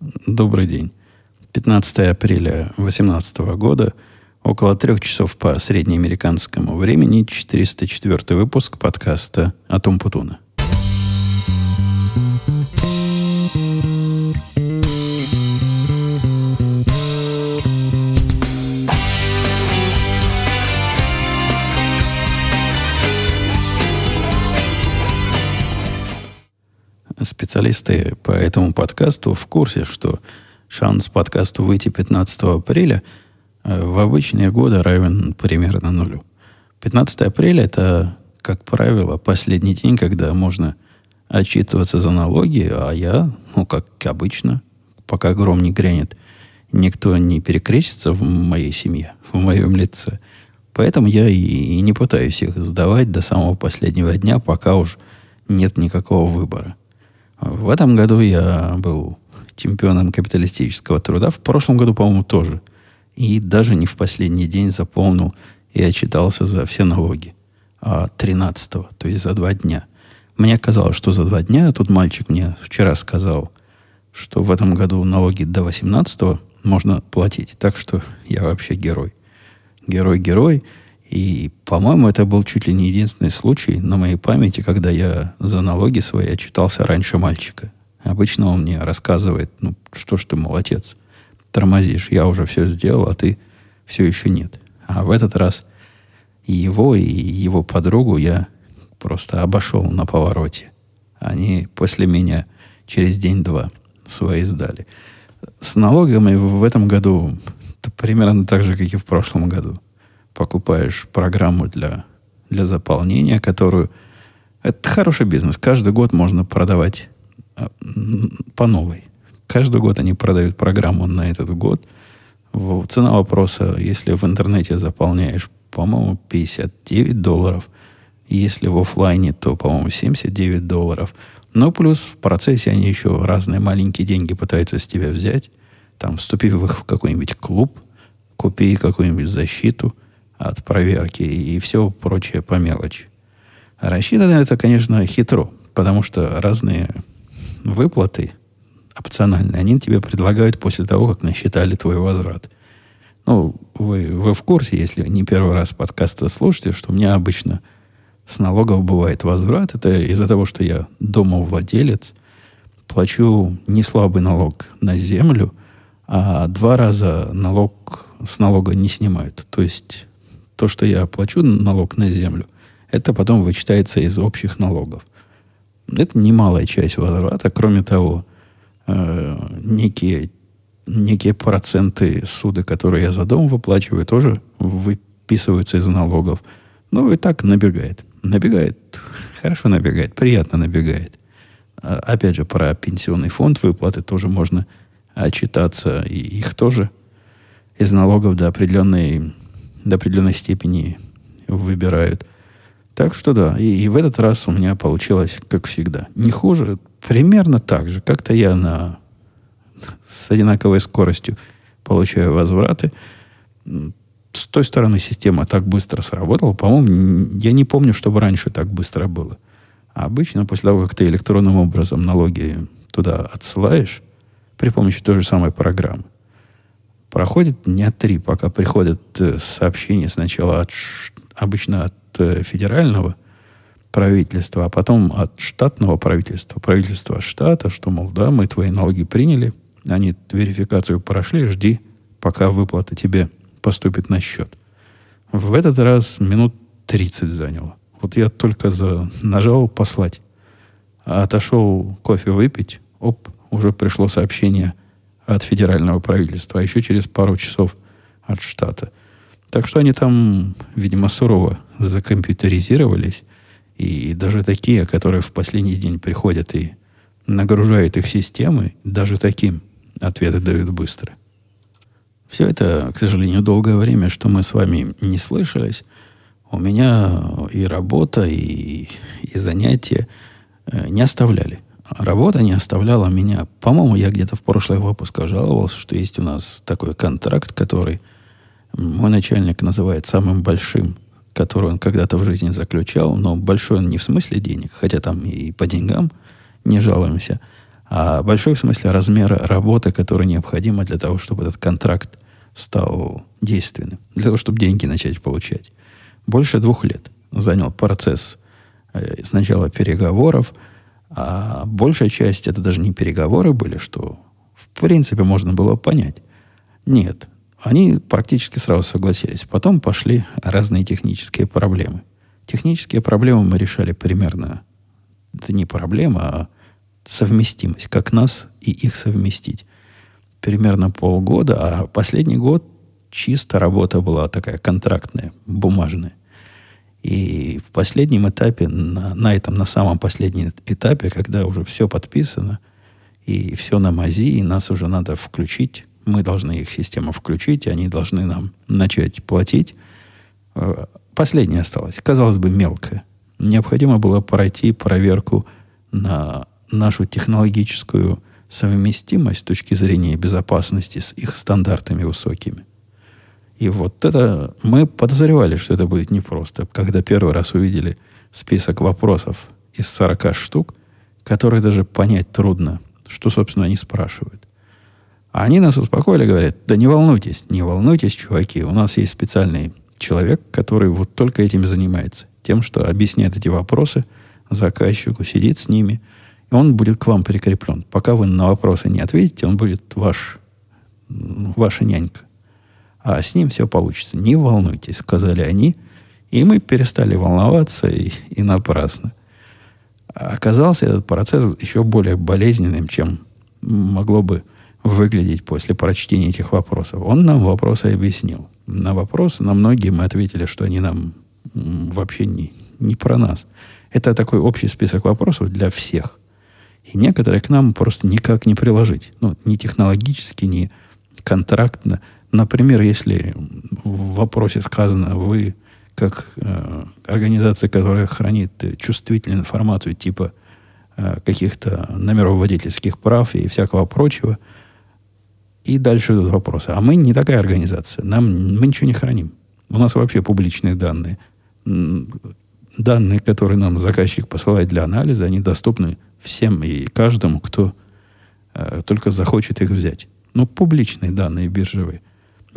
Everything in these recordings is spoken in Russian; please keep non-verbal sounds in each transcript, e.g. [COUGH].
Добрый день. 15 апреля 2018 года, около трех часов по среднеамериканскому времени, 404 выпуск подкаста «Атом Путуна». Специалисты по этому подкасту в курсе, что шанс подкасту выйти 15 апреля э, в обычные годы равен примерно нулю. 15 апреля это, как правило, последний день, когда можно отчитываться за налоги, а я, ну, как обычно, пока гром не грянет, никто не перекрестится в моей семье, [LAUGHS] в моем лице. Поэтому я и, и не пытаюсь их сдавать до самого последнего дня, пока уж нет никакого выбора. В этом году я был чемпионом капиталистического труда. В прошлом году, по-моему, тоже. И даже не в последний день заполнил и отчитался за все налоги. А 13 то есть за два дня. Мне казалось, что за два дня, тут мальчик мне вчера сказал, что в этом году налоги до 18 можно платить. Так что я вообще герой. Герой-герой. И, по-моему, это был чуть ли не единственный случай на моей памяти, когда я за налоги свои отчитался раньше мальчика. Обычно он мне рассказывает, ну, что ж ты, молодец, тормозишь, я уже все сделал, а ты все еще нет. А в этот раз и его, и его подругу я просто обошел на повороте. Они после меня через день-два свои сдали. С налогами в этом году примерно так же, как и в прошлом году – покупаешь программу для, для заполнения, которую... Это хороший бизнес. Каждый год можно продавать а, по новой. Каждый год они продают программу на этот год. Цена вопроса, если в интернете заполняешь, по-моему, 59 долларов. Если в офлайне, то, по-моему, 79 долларов. Но плюс в процессе они еще разные маленькие деньги пытаются с тебя взять. Там, вступив в какой-нибудь клуб, купи какую-нибудь защиту – от проверки и все прочее по мелочи. Рассчитано это, конечно, хитро, потому что разные выплаты опциональные, они тебе предлагают после того, как насчитали твой возврат. Ну, вы, вы в курсе, если не первый раз подкаста слушаете, что у меня обычно с налогов бывает возврат. Это из-за того, что я домовладелец, плачу не слабый налог на землю, а два раза налог с налога не снимают. То есть то, что я плачу налог на землю, это потом вычитается из общих налогов. Это немалая часть возврата. Кроме того, э, некие, некие проценты суды, которые я за дом выплачиваю, тоже выписываются из налогов. Ну, и так набегает. Набегает. Хорошо набегает. Приятно набегает. А, опять же, про пенсионный фонд выплаты тоже можно отчитаться. И их тоже из налогов до определенной до определенной степени выбирают. Так что да, и, и в этот раз у меня получилось, как всегда. Не хуже, примерно так же. Как-то я на, с одинаковой скоростью получаю возвраты. С той стороны система так быстро сработала. По-моему, я не помню, чтобы раньше так быстро было. А обычно после того, как ты электронным образом налоги туда отсылаешь, при помощи той же самой программы, проходит дня три, пока приходят э, сообщения сначала от, обычно от э, федерального правительства, а потом от штатного правительства, правительства штата, что, мол, да, мы твои налоги приняли, они верификацию прошли, жди, пока выплата тебе поступит на счет. В этот раз минут 30 заняло. Вот я только за нажал послать, отошел кофе выпить, оп, уже пришло сообщение – от федерального правительства, а еще через пару часов от штата. Так что они там, видимо, сурово закомпьютеризировались. И даже такие, которые в последний день приходят и нагружают их системы, даже таким ответы дают быстро. Все это, к сожалению, долгое время, что мы с вами не слышались. У меня и работа, и, и занятия э, не оставляли работа не оставляла меня. По-моему, я где-то в прошлых выпусках жаловался, что есть у нас такой контракт, который мой начальник называет самым большим, который он когда-то в жизни заключал, но большой он не в смысле денег, хотя там и по деньгам не жалуемся, а большой в смысле размера работы, которая необходима для того, чтобы этот контракт стал действенным, для того, чтобы деньги начать получать. Больше двух лет занял процесс э, сначала переговоров, а большая часть это даже не переговоры были, что в принципе можно было понять. Нет, они практически сразу согласились. Потом пошли разные технические проблемы. Технические проблемы мы решали примерно... Это не проблема, а совместимость. Как нас и их совместить. Примерно полгода, а последний год чисто работа была такая контрактная, бумажная. И в последнем этапе, на, на этом, на самом последнем этапе, когда уже все подписано, и все на мази, и нас уже надо включить, мы должны их систему включить, и они должны нам начать платить. Э, последнее осталось. Казалось бы, мелкое. Необходимо было пройти проверку на нашу технологическую совместимость с точки зрения безопасности с их стандартами высокими. И вот это мы подозревали, что это будет непросто, когда первый раз увидели список вопросов из 40 штук, которые даже понять трудно, что, собственно, они спрашивают. А они нас успокоили, говорят, да не волнуйтесь, не волнуйтесь, чуваки, у нас есть специальный человек, который вот только этим занимается. Тем, что объясняет эти вопросы заказчику, сидит с ними, и он будет к вам прикреплен. Пока вы на вопросы не ответите, он будет ваш, ваша нянька. А с ним все получится. Не волнуйтесь, сказали они. И мы перестали волноваться и, и напрасно. Оказался этот процесс еще более болезненным, чем могло бы выглядеть после прочтения этих вопросов. Он нам вопросы объяснил. На вопросы, на многие мы ответили, что они нам вообще не, не про нас. Это такой общий список вопросов для всех. И некоторые к нам просто никак не приложить. Ну, ни технологически, ни контрактно. Например, если в вопросе сказано, вы как э, организация, которая хранит чувствительную информацию типа э, каких-то номеров водительских прав и всякого прочего, и дальше идут вопросы. А мы не такая организация. Нам, мы ничего не храним. У нас вообще публичные данные. Данные, которые нам заказчик посылает для анализа, они доступны всем и каждому, кто э, только захочет их взять. Но публичные данные биржевые.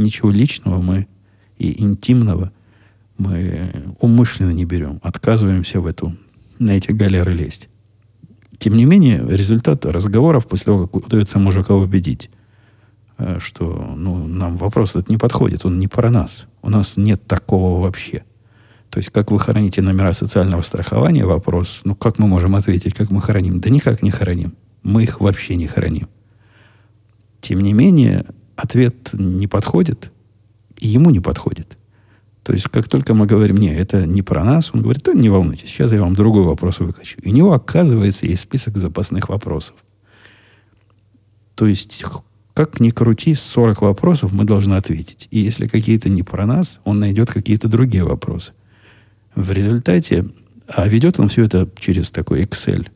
Ничего личного мы и интимного мы умышленно не берем. Отказываемся в эту, на эти галеры лезть. Тем не менее, результат разговоров после того, как удается мужика убедить, э, что ну, нам вопрос этот не подходит, он не про нас. У нас нет такого вообще. То есть, как вы храните номера социального страхования, вопрос, ну, как мы можем ответить, как мы храним? Да никак не храним. Мы их вообще не храним. Тем не менее, ответ не подходит, и ему не подходит. То есть, как только мы говорим, не, это не про нас, он говорит, да не волнуйтесь, сейчас я вам другой вопрос выкачу. И у него, оказывается, есть список запасных вопросов. То есть, как ни крути, 40 вопросов мы должны ответить. И если какие-то не про нас, он найдет какие-то другие вопросы. В результате, а ведет он все это через такой Excel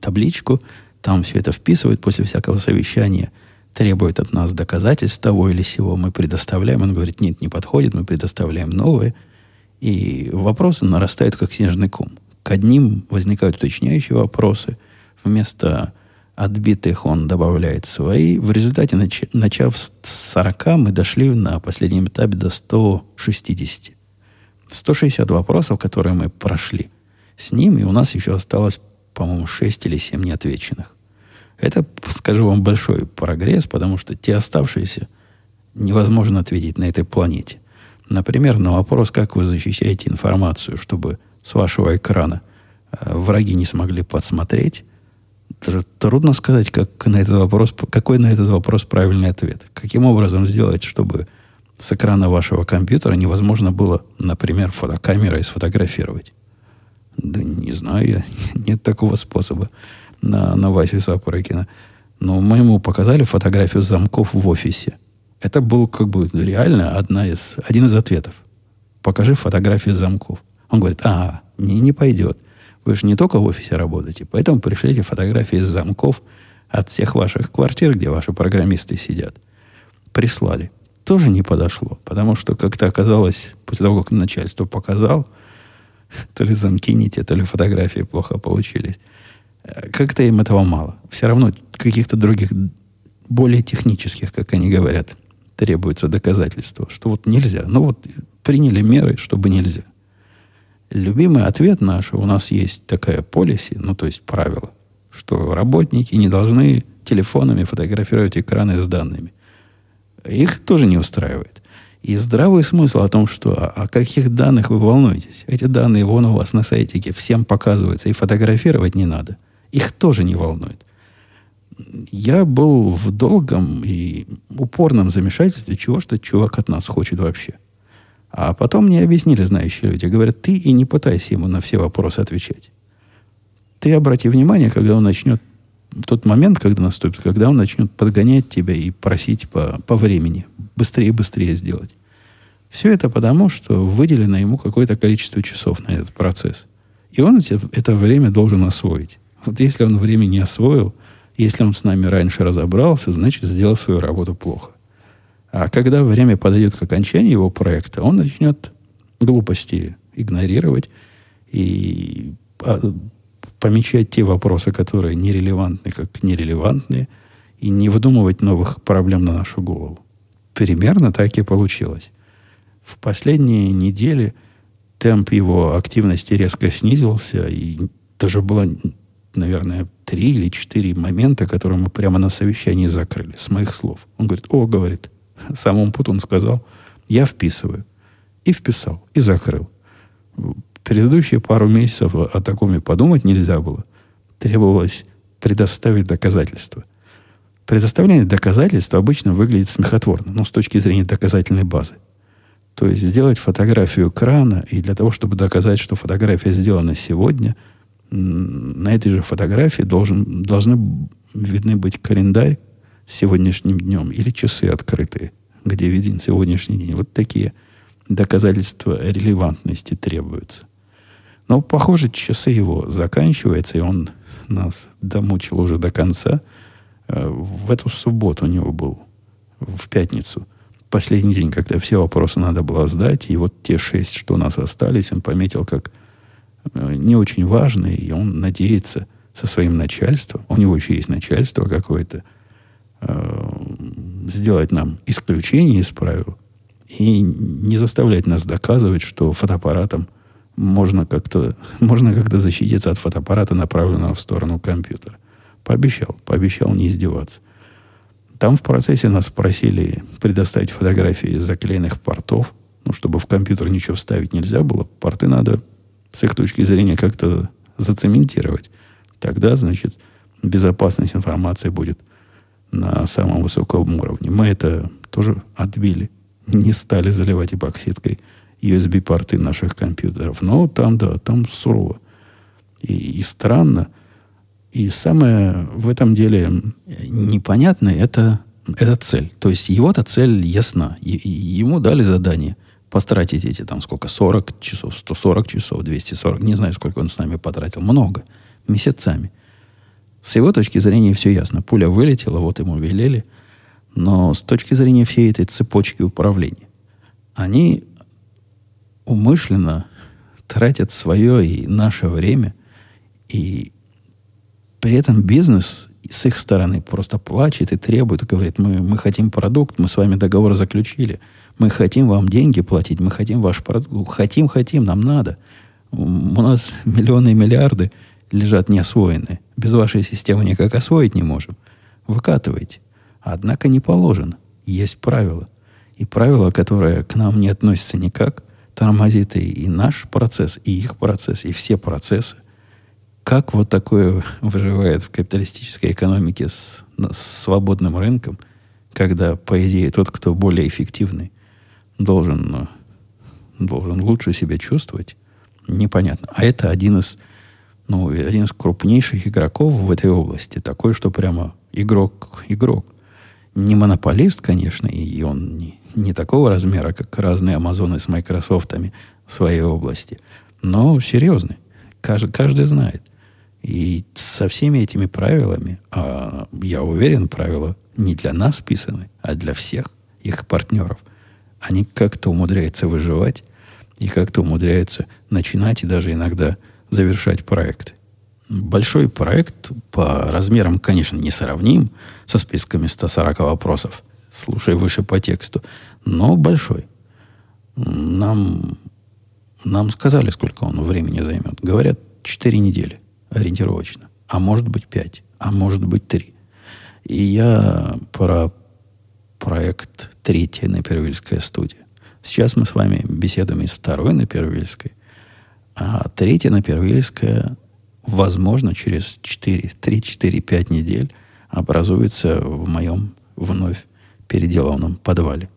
табличку, там все это вписывает после всякого совещания, требует от нас доказательств того или сего, мы предоставляем, он говорит, нет, не подходит, мы предоставляем новые, и вопросы нарастают как снежный ком. К одним возникают уточняющие вопросы, вместо отбитых он добавляет свои. В результате, начав с 40, мы дошли на последнем этапе до 160. 160 вопросов, которые мы прошли с ним, и у нас еще осталось, по-моему, 6 или 7 неотвеченных. Это, скажу вам, большой прогресс, потому что те оставшиеся невозможно ответить на этой планете. Например, на вопрос, как вы защищаете информацию, чтобы с вашего экрана э, враги не смогли подсмотреть, трудно сказать, как на этот вопрос, какой на этот вопрос правильный ответ. Каким образом сделать, чтобы с экрана вашего компьютера невозможно было, например, фотокамерой сфотографировать. Да не знаю я, [LAUGHS] нет такого способа на, на Васю Сапорыкина. Но мы ему показали фотографию замков в офисе. Это был как бы реально одна из, один из ответов. Покажи фотографии замков. Он говорит, а, не, не пойдет. Вы же не только в офисе работаете, поэтому пришлите фотографии замков от всех ваших квартир, где ваши программисты сидят. Прислали тоже не подошло. Потому что как-то оказалось, после того, как начальство показал, то ли замки не те, то ли фотографии плохо получились. Как-то им этого мало. Все равно каких-то других, более технических, как они говорят, требуется доказательства, что вот нельзя. Ну вот приняли меры, чтобы нельзя. Любимый ответ наш, у нас есть такая полиси, ну то есть правило, что работники не должны телефонами фотографировать экраны с данными. Их тоже не устраивает. И здравый смысл о том, что о каких данных вы волнуетесь. Эти данные вон у вас на сайтике всем показываются, и фотографировать не надо. Их тоже не волнует. Я был в долгом и упорном замешательстве, чего что чувак от нас хочет вообще. А потом мне объяснили знающие люди. Говорят, ты и не пытайся ему на все вопросы отвечать. Ты обрати внимание, когда он начнет тот момент, когда наступит, когда он начнет подгонять тебя и просить по, по времени быстрее быстрее сделать. Все это потому, что выделено ему какое-то количество часов на этот процесс. И он это время должен освоить. Вот если он время не освоил, если он с нами раньше разобрался, значит, сделал свою работу плохо. А когда время подойдет к окончанию его проекта, он начнет глупости игнорировать и а, помечать те вопросы, которые нерелевантны, как нерелевантные, и не выдумывать новых проблем на нашу голову. Примерно так и получилось. В последние недели темп его активности резко снизился, и даже было, наверное, три или четыре момента, которые мы прямо на совещании закрыли, с моих слов. Он говорит, о, говорит, [LAUGHS] самому путу он сказал, я вписываю. И вписал, и закрыл предыдущие пару месяцев о таком и подумать нельзя было. Требовалось предоставить доказательства. Предоставление доказательств обычно выглядит смехотворно, но с точки зрения доказательной базы. То есть сделать фотографию экрана, и для того, чтобы доказать, что фотография сделана сегодня, на этой же фотографии должен, должны видны быть календарь с сегодняшним днем или часы открытые, где виден сегодняшний день. Вот такие доказательства релевантности требуются. Но, похоже, часы его заканчиваются, и он нас домучил уже до конца. Э, в эту субботу у него был, в пятницу, последний день, когда все вопросы надо было сдать, и вот те шесть, что у нас остались, он пометил как не очень важные, и он надеется со своим начальством, у него еще есть начальство какое-то, э, сделать нам исключение из правил и не заставлять нас доказывать, что фотоаппаратом – можно как-то [LAUGHS] можно как-то защититься от фотоаппарата, направленного в сторону компьютера. Пообещал, пообещал не издеваться. Там в процессе нас просили предоставить фотографии заклеенных портов, ну, чтобы в компьютер ничего вставить нельзя было. Порты надо с их точки зрения как-то зацементировать. Тогда, значит, безопасность информации будет на самом высоком уровне. Мы это тоже отбили. Не стали заливать эпоксидкой USB-порты наших компьютеров. Но там, да, там сурово. И, и странно. И самое в этом деле непонятное это, это цель. То есть его-то цель ясна. И, ему дали задание потратить эти там сколько, 40 часов, 140 часов, 240, не знаю, сколько он с нами потратил. Много. Месяцами. С его точки зрения все ясно. Пуля вылетела, вот ему велели. Но с точки зрения всей этой цепочки управления, они умышленно тратят свое и наше время, и при этом бизнес с их стороны просто плачет и требует, говорит, мы, мы хотим продукт, мы с вами договор заключили, мы хотим вам деньги платить, мы хотим ваш продукт, хотим, хотим, нам надо. У нас [LAUGHS] миллионы и миллиарды лежат неосвоенные. Без вашей системы никак освоить не можем. Выкатывайте. Однако не положено. Есть правила. И правила, которые к нам не относятся никак, тормозит и, и наш процесс, и их процесс, и все процессы. Как вот такое выживает в капиталистической экономике с, с свободным рынком, когда, по идее, тот, кто более эффективный, должен, должен лучше себя чувствовать, непонятно. А это один из, ну, один из крупнейших игроков в этой области. Такой, что прямо игрок, игрок. Не монополист, конечно, и он не, не такого размера, как разные Амазоны с Майкрософтами в своей области, но серьезный. Каждый, каждый знает. И со всеми этими правилами, а я уверен, правила не для нас писаны, а для всех их партнеров. Они как-то умудряются выживать и как-то умудряются начинать и даже иногда завершать проекты. Большой проект по размерам, конечно, не сравним со списками 140 вопросов, слушай выше по тексту, но большой. Нам, нам сказали, сколько он времени займет. Говорят, 4 недели ориентировочно. А может быть 5, а может быть 3. И я про проект третья Напервильская студия. Сейчас мы с вами беседуем из второй Напервильской, а третья Напервильская, возможно, через 4, 3, 4, 5 недель образуется в моем вновь переделанном подвале.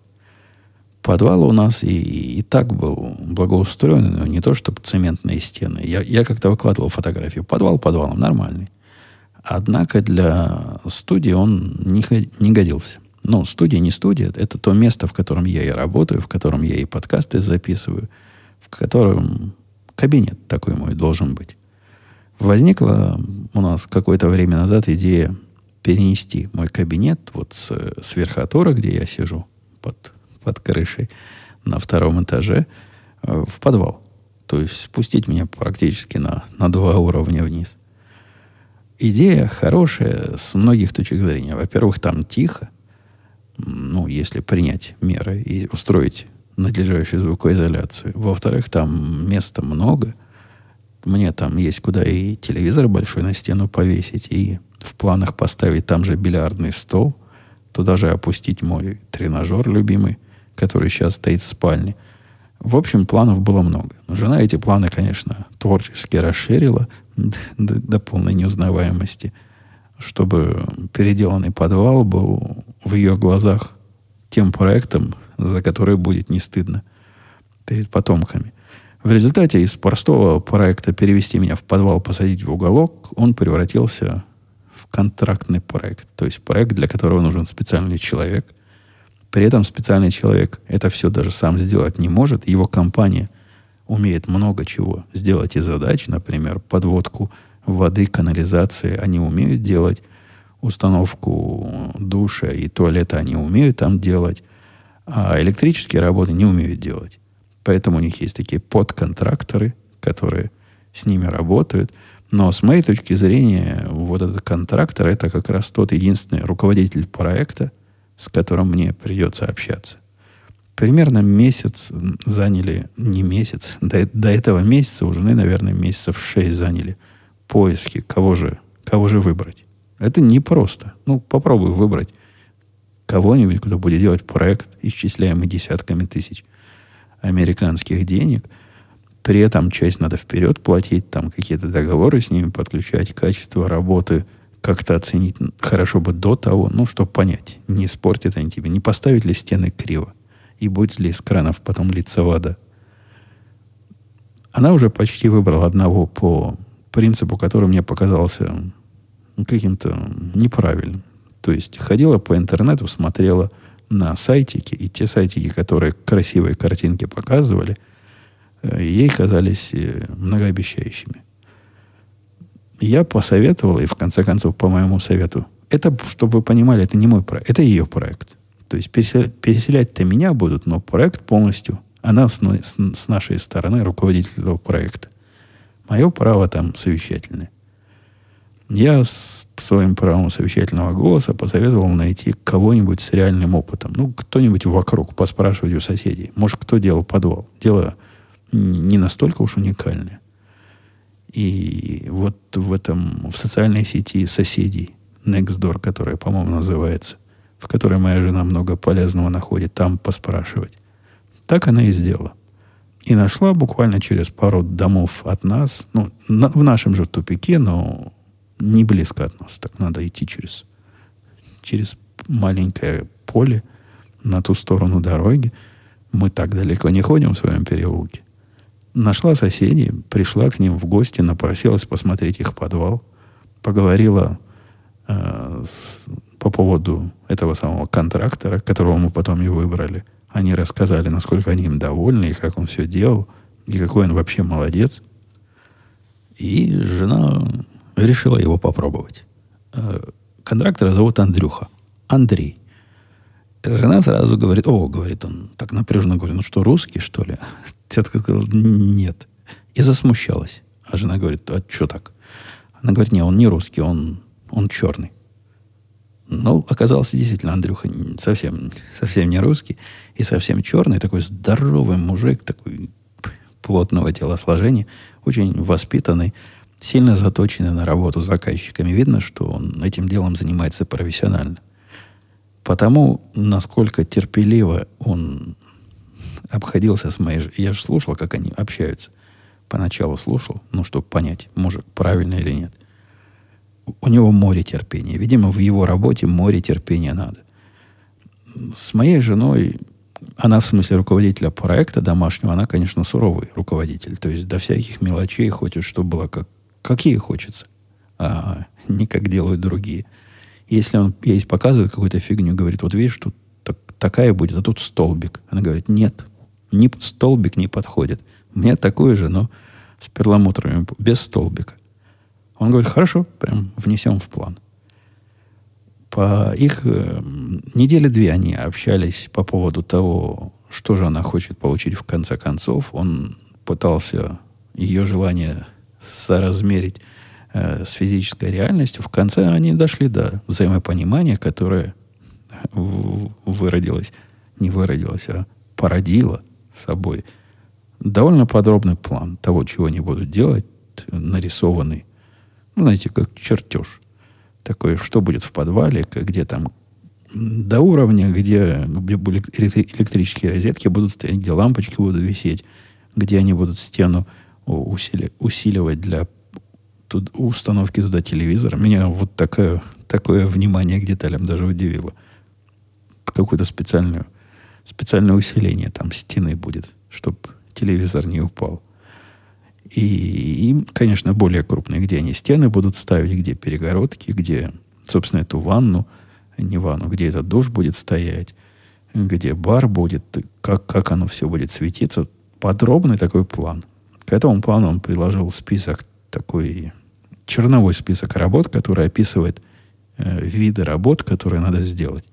Подвал у нас и, и так был благоустроен, но не то, чтобы цементные стены. Я, я как-то выкладывал фотографию. Подвал подвалом, нормальный. Однако для студии он не, не годился. Ну, студия не студия, это то место, в котором я и работаю, в котором я и подкасты записываю, в котором кабинет такой мой должен быть. Возникла у нас какое-то время назад идея перенести мой кабинет вот с, с верхотора, где я сижу под, под крышей на втором этаже, э, в подвал. То есть спустить меня практически на, на два уровня вниз. Идея хорошая с многих точек зрения. Во-первых, там тихо, ну, если принять меры и устроить надлежащую звукоизоляцию. Во-вторых, там места много. Мне там есть куда и телевизор большой на стену повесить, и в планах поставить там же бильярдный стол, туда же опустить мой тренажер любимый, который сейчас стоит в спальне. В общем, планов было много. Но жена эти планы, конечно, творчески расширила до, до полной неузнаваемости – чтобы переделанный подвал был в ее глазах тем проектом, за который будет не стыдно перед потомками. В результате из простого проекта перевести меня в подвал, посадить в уголок, он превратился в контрактный проект. То есть проект, для которого нужен специальный человек. При этом специальный человек это все даже сам сделать не может. Его компания умеет много чего сделать из задач, например, подводку воды, канализации они умеют делать. Установку душа и туалета они умеют там делать. А электрические работы не умеют делать. Поэтому у них есть такие подконтракторы, которые с ними работают. Но с моей точки зрения, вот этот контрактор это как раз тот единственный руководитель проекта, с которым мне придется общаться. Примерно месяц заняли, не месяц, до, до этого месяца уже, наверное, месяцев шесть заняли – поиске, кого же, кого же выбрать. Это непросто. Ну, попробуй выбрать кого-нибудь, кто будет делать проект, исчисляемый десятками тысяч американских денег. При этом часть надо вперед платить, там какие-то договоры с ними подключать, качество работы как-то оценить. Хорошо бы до того, ну, чтобы понять, не испортит они тебе, не поставить ли стены криво, и будет ли из кранов потом литься вода. Она уже почти выбрала одного по принципу, который мне показался каким-то неправильным. То есть ходила по интернету, смотрела на сайтики, и те сайтики, которые красивые картинки показывали, э, ей казались э, многообещающими. Я посоветовал, и в конце концов, по моему совету, это, чтобы вы понимали, это не мой проект, это ее проект. То есть переселять-то меня будут, но проект полностью, она с, с, с нашей стороны руководитель этого проекта. Мое право там совещательное. Я с своим правом совещательного голоса посоветовал найти кого-нибудь с реальным опытом. Ну, кто-нибудь вокруг, поспрашивать у соседей. Может, кто делал подвал. Дело не настолько уж уникальное. И вот в этом, в социальной сети соседей, Nextdoor, которая, по-моему, называется, в которой моя жена много полезного находит, там поспрашивать. Так она и сделала. И нашла буквально через пару домов от нас, ну, на, в нашем же тупике, но не близко от нас. Так надо идти через, через маленькое поле на ту сторону дороги. Мы так далеко не ходим в своем переулке. Нашла соседей, пришла к ним в гости, напросилась посмотреть их подвал, поговорила э, с, по поводу этого самого контрактора, которого мы потом и выбрали – они рассказали, насколько они им довольны, и как он все делал, и какой он вообще молодец. И жена решила его попробовать. Э, контрактора зовут Андрюха. Андрей. Жена сразу говорит, о, говорит он, так напряженно говорит, ну что, русский, что ли? [LAUGHS] Тетка сказала, нет. И засмущалась. А жена говорит, а что так? Она говорит, не, он не русский, он, он черный. Ну, оказался действительно Андрюха совсем, совсем не русский и совсем черный, такой здоровый мужик, такой плотного телосложения, очень воспитанный, сильно заточенный на работу с заказчиками. Видно, что он этим делом занимается профессионально. Потому, насколько терпеливо он обходился с моей... Я же слушал, как они общаются. Поначалу слушал, ну, чтобы понять, мужик правильно или нет у него море терпения. Видимо, в его работе море терпения надо. С моей женой, она в смысле руководителя проекта домашнего, она, конечно, суровый руководитель. То есть до всяких мелочей хочет, чтобы было как, какие хочется, а не как делают другие. Если он есть показывает какую-то фигню, говорит, вот видишь, тут так, такая будет, а тут столбик. Она говорит, нет, ни, столбик не подходит. Мне такое же, но с перламутровыми, без столбика. Он говорит, хорошо, прям внесем в план. По их э, недели две они общались по поводу того, что же она хочет получить в конце концов. Он пытался ее желание соразмерить э, с физической реальностью. В конце они дошли до взаимопонимания, которое выродилось, не выродилось, а породило собой довольно подробный план того, чего они будут делать, нарисованный ну, знаете, как чертеж. Такой, что будет в подвале, где там до уровня, где, где электрические розетки будут стоять, где лампочки будут висеть, где они будут стену усили, усиливать для тут, установки туда телевизора. Меня вот такое, такое внимание к деталям даже удивило. Какое-то специальное, специальное усиление там стены будет, чтобы телевизор не упал. И, и, конечно, более крупные, где они стены будут ставить, где перегородки, где, собственно, эту ванну, не ванну, где этот душ будет стоять, где бар будет, как, как оно все будет светиться. Подробный такой план. К этому плану он приложил список такой, черновой список работ, который описывает э, виды работ, которые надо сделать.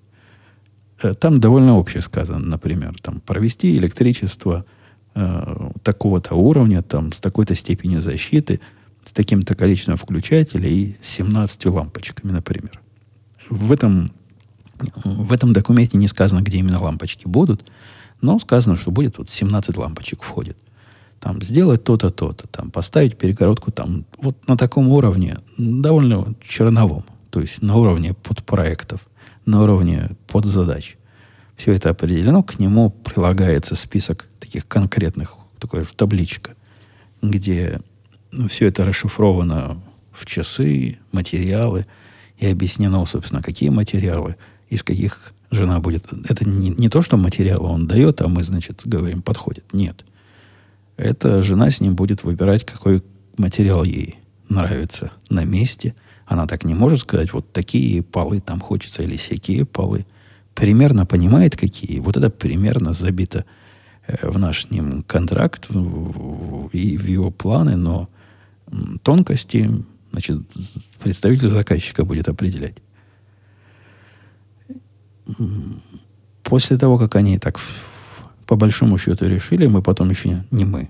Э, там довольно общее сказано, например, там провести электричество – э, такого-то уровня, там, с такой-то степенью защиты, с таким-то количеством включателей и 17 лампочками, например. В этом, в этом документе не сказано, где именно лампочки будут, но сказано, что будет вот 17 лампочек входит. Там сделать то-то, то-то, там поставить перегородку там вот на таком уровне, довольно черновом, то есть на уровне подпроектов, на уровне подзадач. Все это определено, к нему прилагается список таких конкретных, такая же табличка, где ну, все это расшифровано в часы, материалы, и объяснено, собственно, какие материалы, из каких жена будет. Это не, не то, что материалы он дает, а мы, значит, говорим, подходит. Нет. Это жена с ним будет выбирать, какой материал ей нравится на месте. Она так не может сказать, вот такие полы там хочется, или всякие полы. Примерно понимает, какие. Вот это примерно забито Э, в наш ним контракт и в его планы, но тонкости значит, представитель заказчика будет определять. После того, как они так по большому счету решили, мы потом еще, не мы,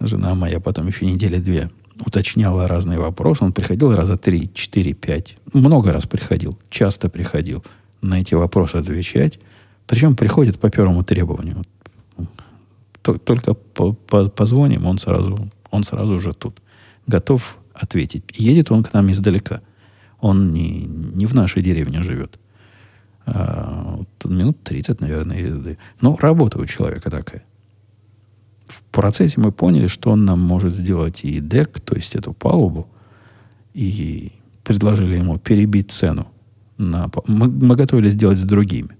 жена моя потом еще недели две уточняла разные вопросы. Он приходил раза три, четыре, пять. Много раз приходил, часто приходил на эти вопросы отвечать. Причем приходит по первому требованию только позвоним, он сразу, он сразу же тут. Готов ответить. Едет он к нам издалека. Он не, не в нашей деревне живет. А, минут 30, наверное, езды. Но работа у человека такая. В процессе мы поняли, что он нам может сделать и дек, то есть эту палубу, и предложили ему перебить цену. На, мы, мы готовились сделать с другими.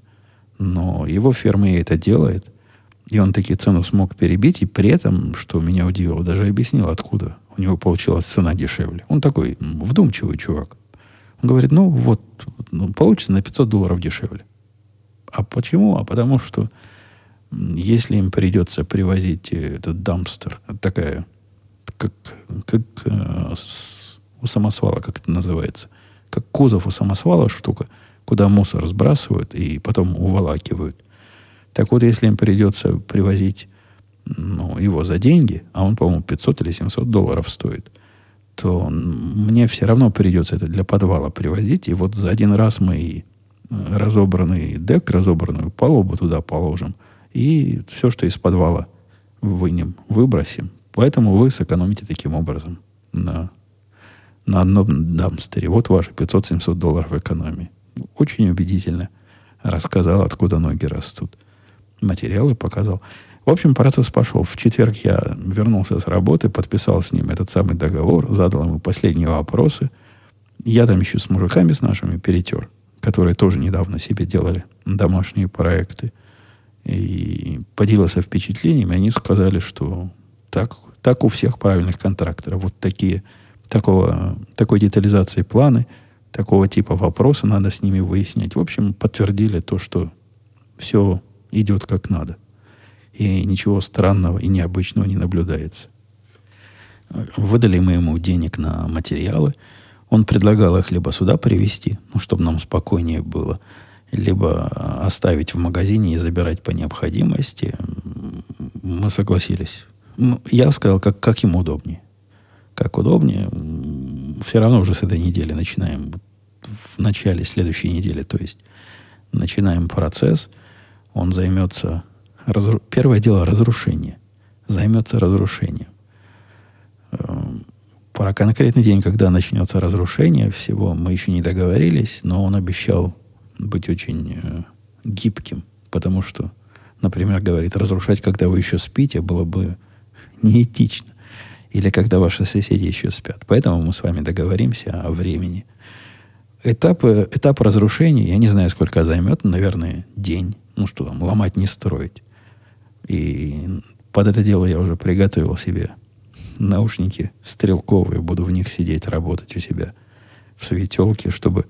Но его фирма это делает. И он таки цену смог перебить, и при этом, что меня удивило, даже объяснил, откуда у него получилась цена дешевле. Он такой вдумчивый чувак. Говорит, ну вот, ну, получится на 500 долларов дешевле. А почему? А потому что если им придется привозить этот дамстер, такая, как, как э, с, у самосвала, как это называется, как кузов у самосвала штука, куда мусор сбрасывают и потом уволакивают. Так вот, если им придется привозить ну, его за деньги, а он, по-моему, 500 или 700 долларов стоит, то мне все равно придется это для подвала привозить. И вот за один раз мы и э, разобранный дек, разобранную палубу туда положим. И все, что из подвала вынем, выбросим. Поэтому вы сэкономите таким образом на, на одном дамстере. Вот ваши 500-700 долларов экономии. Очень убедительно рассказал, откуда ноги растут. Материалы показал. В общем, процесс пошел. В четверг я вернулся с работы, подписал с ним этот самый договор, задал ему последние вопросы. Я там еще с мужиками с нашими перетер, которые тоже недавно себе делали домашние проекты. И поделился впечатлениями. Они сказали, что так, так у всех правильных контракторов. Вот такие, такого, такой детализации планы, такого типа вопросы надо с ними выяснять. В общем, подтвердили то, что все идет как надо и ничего странного и необычного не наблюдается. Выдали мы ему денег на материалы. Он предлагал их либо сюда привезти, ну, чтобы нам спокойнее было, либо оставить в магазине и забирать по необходимости. Мы согласились. Ну, я сказал, как, как ему удобнее. Как удобнее. Все равно уже с этой недели начинаем. В начале следующей недели, то есть начинаем процесс. Он займется Разру... Первое дело разрушение. Займется разрушением. Эм, про конкретный день, когда начнется разрушение всего, мы еще не договорились, но он обещал быть очень э, гибким, потому что, например, говорит, разрушать, когда вы еще спите, было бы неэтично. Или когда ваши соседи еще спят. Поэтому мы с вами договоримся о времени. Этап, этап разрушения, я не знаю, сколько займет, наверное, день. Ну что там, ломать, не строить. И под это дело я уже приготовил себе наушники стрелковые. Буду в них сидеть, работать у себя в светелке, чтобы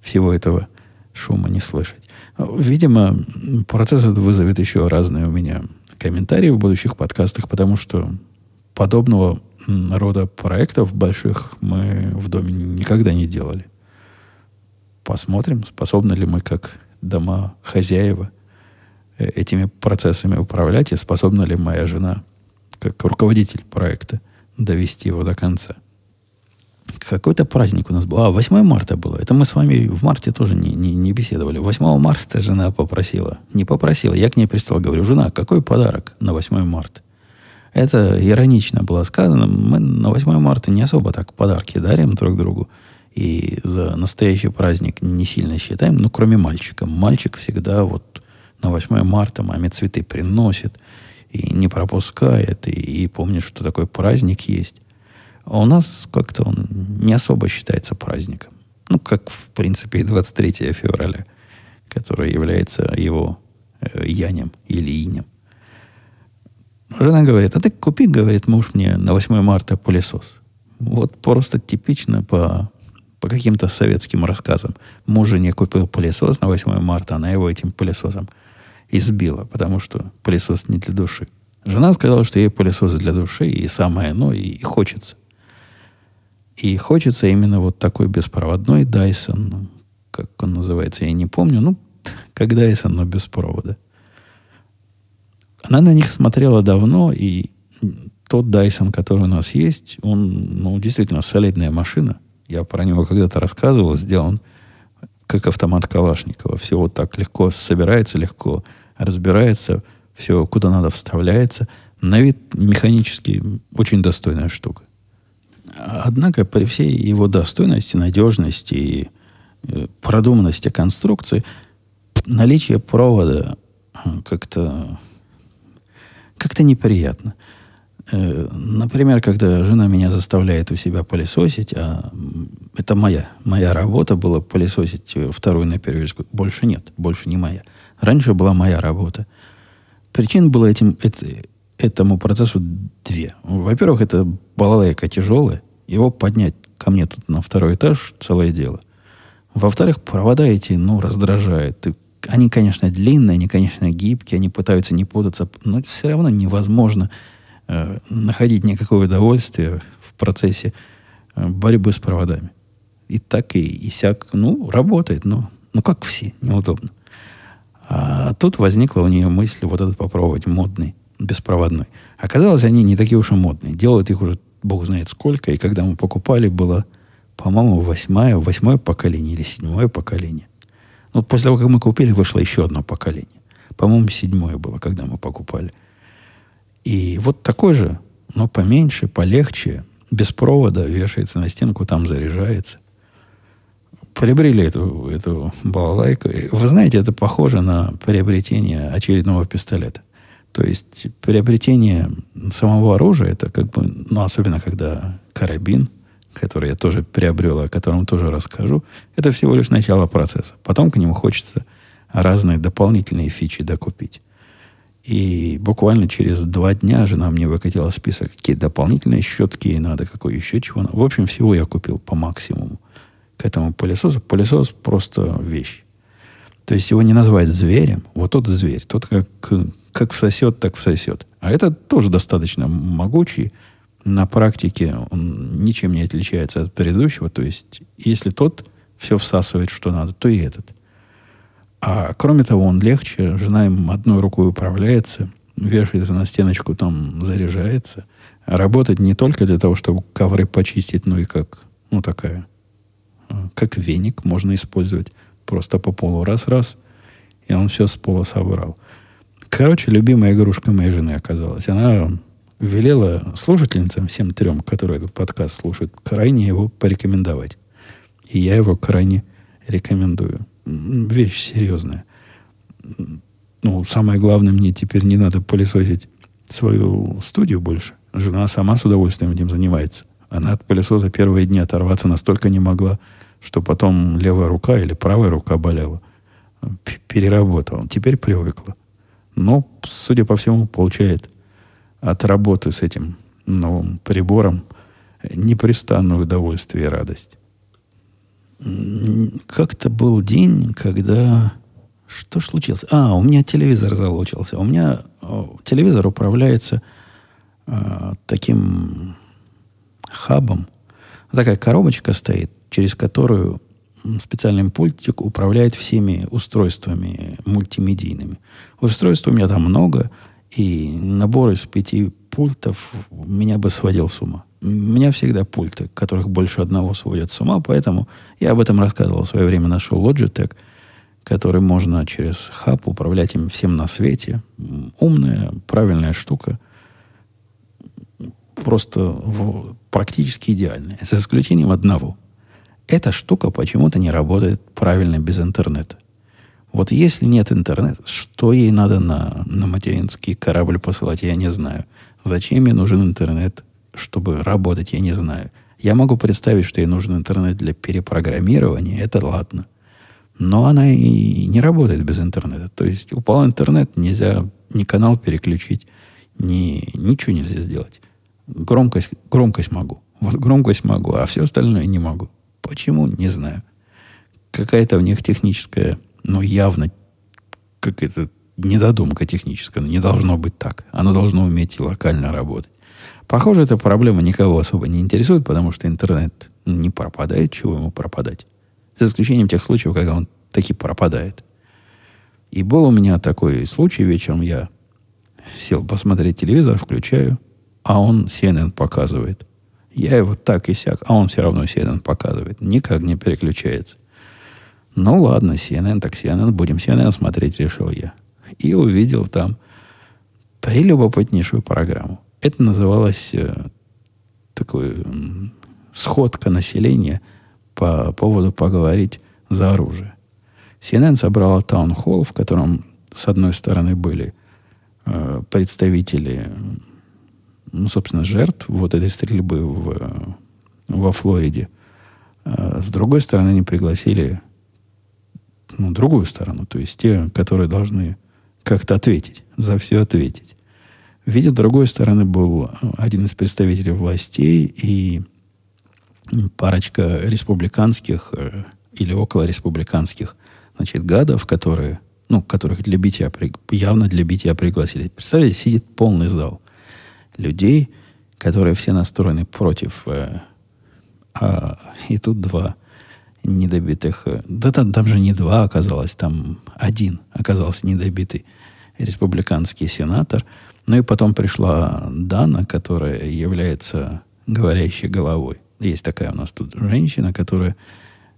всего этого шума не слышать. Видимо, процесс этот вызовет еще разные у меня комментарии в будущих подкастах, потому что подобного рода проектов больших мы в доме никогда не делали. Посмотрим, способны ли мы, как дома хозяева, этими процессами управлять, и способна ли моя жена, как руководитель проекта, довести его до конца. Какой-то праздник у нас был. А, 8 марта было. Это мы с вами в марте тоже не, не, не беседовали. 8 марта жена попросила. Не попросила. Я к ней пристал, говорю, жена, какой подарок на 8 марта? Это иронично было сказано. Мы на 8 марта не особо так подарки дарим друг другу. И за настоящий праздник не сильно считаем, ну, кроме мальчика. Мальчик всегда вот на 8 марта маме цветы приносит и не пропускает, и, и помнит, что такой праздник есть. А у нас как-то он не особо считается праздником. Ну, как, в принципе, и 23 февраля, который является его э, янем или инем. Жена говорит, а ты купи, говорит муж мне на 8 марта пылесос. Вот просто типично по, по каким-то советским рассказам. Муж жене купил пылесос на 8 марта, она его этим пылесосом избила, потому что пылесос не для души. Жена сказала, что ей пылесос для души, и самое оно, и, и хочется. И хочется именно вот такой беспроводной Dyson, как он называется, я не помню, ну, как Dyson, но без провода. Она на них смотрела давно, и тот Dyson, который у нас есть, он, ну, действительно солидная машина. Я про него когда-то рассказывал, сделан как автомат Калашникова. Все вот так легко собирается, легко разбирается, все куда надо вставляется. На вид механически очень достойная штука. Однако при всей его достойности, надежности и э, продуманности конструкции, наличие провода э, как-то как-то неприятно. Э, например, когда жена меня заставляет у себя пылесосить, а это моя, моя работа была пылесосить вторую на Перевельскую. Больше нет, больше не моя. Раньше была моя работа. Причин было этим, это, этому процессу две. Во-первых, это балалайка тяжелая. Его поднять ко мне тут на второй этаж целое дело. Во-вторых, провода эти, ну, раздражают. Они, конечно, длинные, они, конечно, гибкие, они пытаются не путаться, но все равно невозможно Э, находить никакое удовольствие в процессе э, борьбы с проводами. И так, и, и сяк, ну, работает, но ну, как все, неудобно. А тут возникла у нее мысль вот этот попробовать модный, беспроводной. Оказалось, они не такие уж и модные. Делают их уже бог знает сколько. И когда мы покупали, было, по-моему, восьмое, восьмое поколение или седьмое поколение. Ну, после того, как мы купили, вышло еще одно поколение. По-моему, седьмое было, когда мы покупали. И вот такой же, но поменьше, полегче, без провода, вешается на стенку, там заряжается. Приобрели эту, эту балалайку. Вы знаете, это похоже на приобретение очередного пистолета. То есть приобретение самого оружия, это как бы, ну, особенно когда карабин, который я тоже приобрел, о котором тоже расскажу, это всего лишь начало процесса. Потом к нему хочется разные дополнительные фичи докупить. И буквально через два дня жена мне выкатила список, какие дополнительные щетки ей надо, какой еще чего. В общем, всего я купил по максимуму к этому пылесосу. Пылесос просто вещь. То есть его не назвать зверем. Вот тот зверь. Тот как как всосет, так всосет. А это тоже достаточно могучий. На практике он ничем не отличается от предыдущего. То есть, если тот все всасывает, что надо, то и этот. А кроме того, он легче. Жена им одной рукой управляется, вешается на стеночку, там заряжается. Работать не только для того, чтобы ковры почистить, но и как, ну, такая, а, как веник можно использовать. Просто по полу раз-раз, и он все с пола собрал. Короче, любимая игрушка моей жены оказалась. Она велела слушательницам, всем трем, которые этот подкаст слушают, крайне его порекомендовать. И я его крайне рекомендую. Вещь серьезная. Ну, самое главное, мне теперь не надо пылесосить свою студию больше. Жена сама с удовольствием этим занимается. Она от пылесоса первые дни оторваться настолько не могла, что потом левая рука или правая рука болела. Переработала. Теперь привыкла. Но, судя по всему, получает от работы с этим новым прибором непрестанное удовольствие и радость. Как-то был день, когда... Что ж случилось? А, у меня телевизор залочился. У меня телевизор управляется э, таким хабом. Такая коробочка стоит, через которую специальный пультик управляет всеми устройствами мультимедийными. Устройств у меня там много, и набор из пяти пультов меня бы сводил с ума. Меня всегда пульты, которых больше одного сводят с ума, поэтому я об этом рассказывал в свое время. Нашел Logitech, который можно через хаб управлять им всем на свете. Умная, правильная штука. Просто в, практически идеальная. За исключением одного – эта штука почему-то не работает правильно без интернета. Вот если нет интернета, что ей надо на, на материнский корабль посылать, я не знаю. Зачем ей нужен интернет, чтобы работать, я не знаю. Я могу представить, что ей нужен интернет для перепрограммирования, это ладно. Но она и не работает без интернета. То есть упал интернет, нельзя ни канал переключить, ни, ничего нельзя сделать. Громкость, громкость могу. Вот громкость могу, а все остальное не могу. Почему? Не знаю. Какая-то у них техническая, ну, явно какая-то недодумка техническая. Не должно быть так. Оно должно уметь и локально работать. Похоже, эта проблема никого особо не интересует, потому что интернет не пропадает. Чего ему пропадать? За исключением тех случаев, когда он таки пропадает. И был у меня такой случай вечером. Я сел посмотреть телевизор, включаю, а он CNN показывает. Я его так и сяк, а он все равно CNN показывает. Никак не переключается. Ну ладно, CNN так CNN, будем CNN смотреть, решил я. И увидел там прелюбопытнейшую программу. Это называлось э, такой э, сходка населения по поводу поговорить за оружие. CNN собрала таунхолл, в котором с одной стороны были э, представители ну, собственно, жертв вот этой стрельбы в, во Флориде. А с другой стороны, они пригласили ну, другую сторону, то есть те, которые должны как-то ответить, за все ответить. Видя другой стороны был один из представителей властей и парочка республиканских э, или около республиканских значит, гадов, которые, ну, которых для битья, явно для битья пригласили. Представляете, сидит полный зал людей, которые все настроены против. Э, а, и тут два недобитых. Э, да там, там же не два оказалось, там один оказался недобитый республиканский сенатор. Ну и потом пришла Дана, которая является говорящей головой. Есть такая у нас тут женщина, которая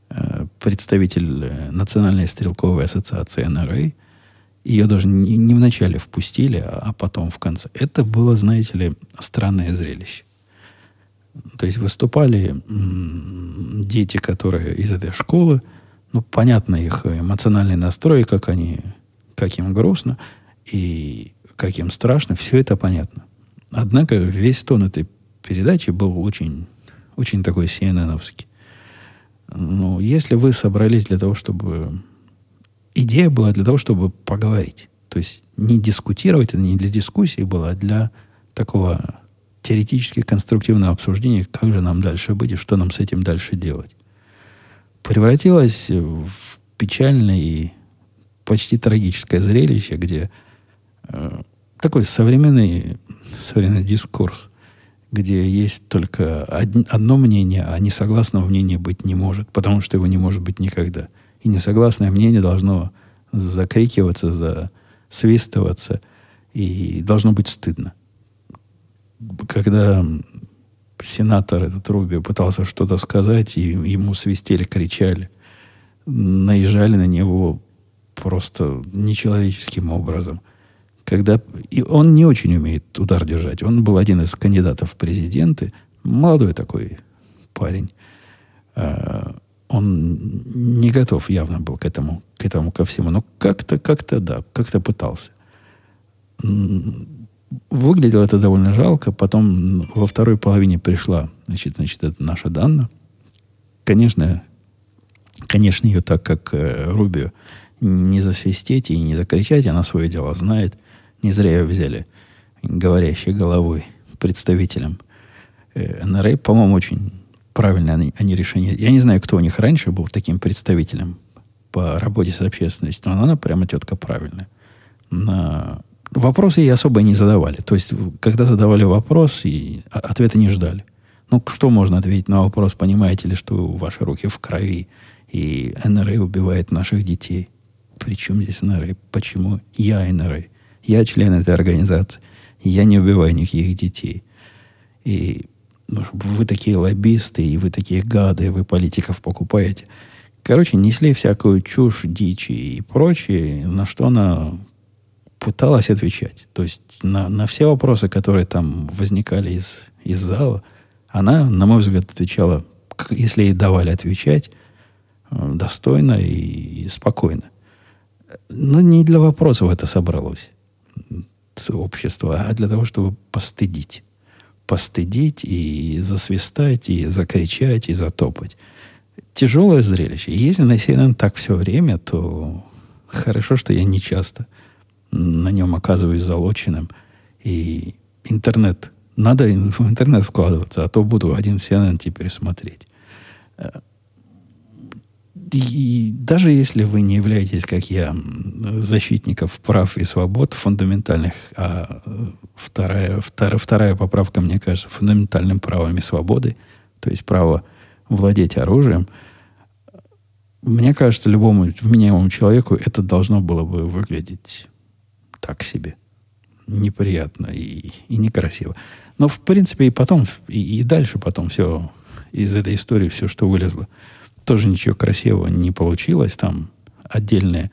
э, представитель э, Национальной стрелковой ассоциации НРА. Ее даже не, не вначале впустили, а, потом в конце. Это было, знаете ли, странное зрелище. То есть выступали дети, которые из этой школы, ну, понятно их эмоциональный настрой, как они, как им грустно и как им страшно, все это понятно. Однако весь тон этой передачи был очень, очень такой CNN-овский. Ну, если вы собрались для того, чтобы... Идея была для того, чтобы поговорить. То есть не дискутировать, это не для дискуссии было, а для такого теоретически конструктивного обсуждения, как же нам дальше быть и что нам с этим дальше делать. Превратилось в печальное и почти трагическое зрелище, где э, такой современный, современный дискурс, где есть только од, одно мнение, а несогласного мнения быть не может, потому что его не может быть никогда. И несогласное мнение должно закрикиваться, засвистываться, и должно быть стыдно. Когда сенатор этот Руби пытался что-то сказать, и ему свистели, кричали, наезжали на него просто нечеловеческим образом – когда и он не очень умеет удар держать. Он был один из кандидатов в президенты, молодой такой парень. А, он не готов явно был к этому, к этому ко всему, но как-то, как-то, да, как-то пытался. Выглядело это довольно жалко. Потом во второй половине пришла, значит, значит, это наша Данна. Конечно, конечно, ее так, как э, Рубио, не засвистеть и не закричать, она свое дело знает – не зря ее взяли говорящей головой представителем э, НРА. По-моему, очень правильное они, они решение. Я не знаю, кто у них раньше был таким представителем по работе с общественностью, но она прямо тетка правильная. На... Вопросы ей особо не задавали. То есть, когда задавали вопрос, и ответа не ждали. Ну, что можно ответить на вопрос, понимаете ли, что ваши руки в крови, и НРА убивает наших детей? Причем здесь НРА? Почему я НРА? Я член этой организации. Я не убиваю никаких детей. И вы такие лоббисты, и вы такие гады, вы политиков покупаете. Короче, несли всякую чушь, дичь и прочее, на что она пыталась отвечать. То есть на, на все вопросы, которые там возникали из, из зала, она, на мой взгляд, отвечала, если ей давали отвечать, э, достойно и, и спокойно. Но не для вопросов это собралось общества, а для того, чтобы постыдить. Постыдить и засвистать, и закричать, и затопать. Тяжелое зрелище. Если на CNN так все время, то хорошо, что я не часто на нем оказываюсь залоченным. И интернет, надо в интернет вкладываться, а то буду один CNN теперь смотреть и даже если вы не являетесь, как я, защитников прав и свобод фундаментальных, а вторая, вторая, вторая поправка, мне кажется, фундаментальным правом и свободы, то есть право владеть оружием, мне кажется, любому вменяемому человеку это должно было бы выглядеть так себе. Неприятно и, и некрасиво. Но, в принципе, и потом, и, и дальше потом все из этой истории, все, что вылезло – тоже ничего красивого не получилось. Там отдельная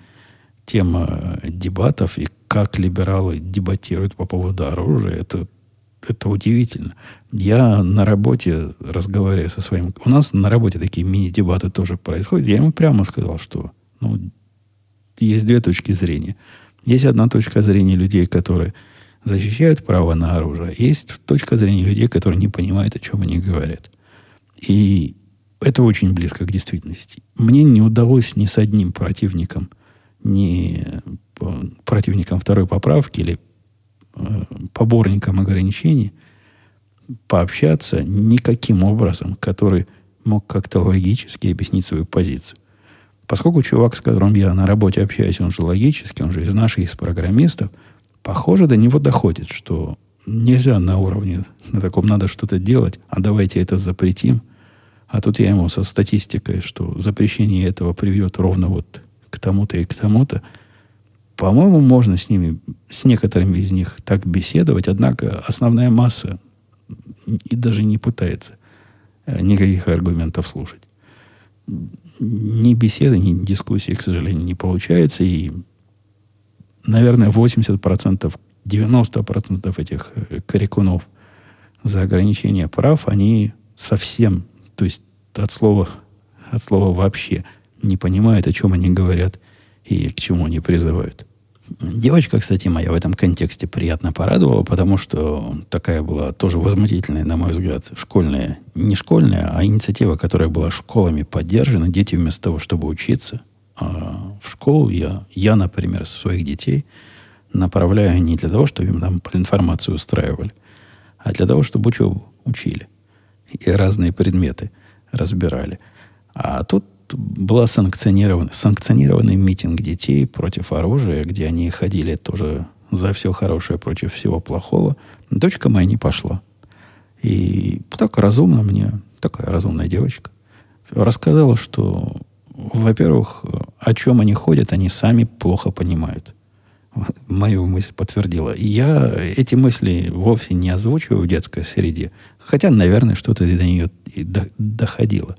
тема дебатов и как либералы дебатируют по поводу оружия. Это, это удивительно. Я на работе разговариваю со своим... У нас на работе такие мини-дебаты тоже происходят. Я ему прямо сказал, что ну, есть две точки зрения. Есть одна точка зрения людей, которые защищают право на оружие. Есть точка зрения людей, которые не понимают, о чем они говорят. И это очень близко к действительности. Мне не удалось ни с одним противником, ни противником второй поправки или э, поборником ограничений пообщаться никаким образом, который мог как-то логически объяснить свою позицию. Поскольку чувак, с которым я на работе общаюсь, он же логический, он же из наших, из программистов, похоже, до него доходит, что нельзя на уровне, на таком надо что-то делать, а давайте это запретим – а тут я ему со статистикой, что запрещение этого приведет ровно вот к тому-то и к тому-то. По-моему, можно с ними, с некоторыми из них так беседовать, однако основная масса и даже не пытается э, никаких аргументов слушать. Ни беседы, ни дискуссии, к сожалению, не получается. И, наверное, 80%, 90% этих э, корякунов за ограничение прав, они совсем, то есть от слова, от слова вообще не понимают, о чем они говорят и к чему они призывают. Девочка, кстати, моя в этом контексте приятно порадовала, потому что такая была тоже возмутительная, на мой взгляд, школьная, не школьная, а инициатива, которая была школами поддержана. Дети вместо того, чтобы учиться а в школу, я, я, например, своих детей направляю не для того, чтобы им там информацию устраивали, а для того, чтобы учебу учили и разные предметы разбирали. А тут была санкционирован, санкционированный митинг детей против оружия, где они ходили тоже за все хорошее против всего плохого. Дочка моя не пошла. И так разумно мне, такая разумная девочка, рассказала, что, во-первых, о чем они ходят, они сами плохо понимают. Мою мысль подтвердила. И я эти мысли вовсе не озвучиваю в детской среде. Хотя, наверное, что-то до нее доходило.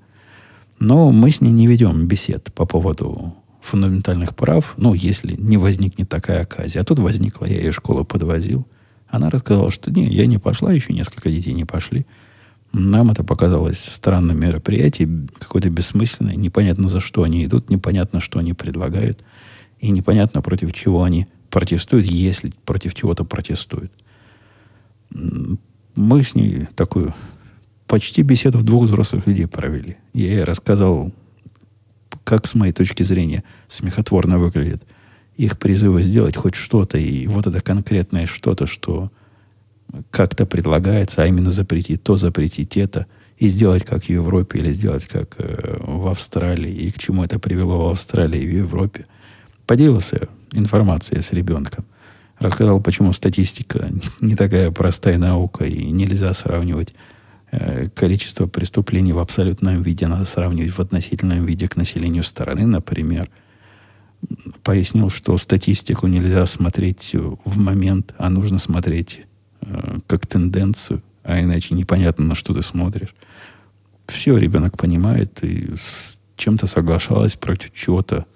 Но мы с ней не ведем бесед по поводу фундаментальных прав, ну, если не возникнет такая оказия. А тут возникла, я ее школу подвозил. Она рассказала, что не, я не пошла, еще несколько детей не пошли. Нам это показалось странным мероприятием, какое-то бессмысленное, непонятно за что они идут, непонятно, что они предлагают, и непонятно, против чего они протестуют, если против чего-то протестуют. Мы с ней такую почти беседу двух взрослых людей провели. Я ей рассказал, как с моей точки зрения смехотворно выглядит их призывы сделать хоть что-то, и вот это конкретное что-то, что как-то предлагается, а именно запретить то, запретить это, и сделать как в Европе, или сделать как э, в Австралии, и к чему это привело в Австралии и в Европе. Поделился информацией с ребенком. Рассказал, почему статистика не такая простая наука, и нельзя сравнивать Э, количество преступлений в абсолютном виде надо сравнивать в относительном виде к населению страны, например. Пояснил, что статистику нельзя смотреть в момент, а нужно смотреть э, как тенденцию, а иначе непонятно, на что ты смотришь. Все ребенок понимает и с чем-то соглашалась, против чего-то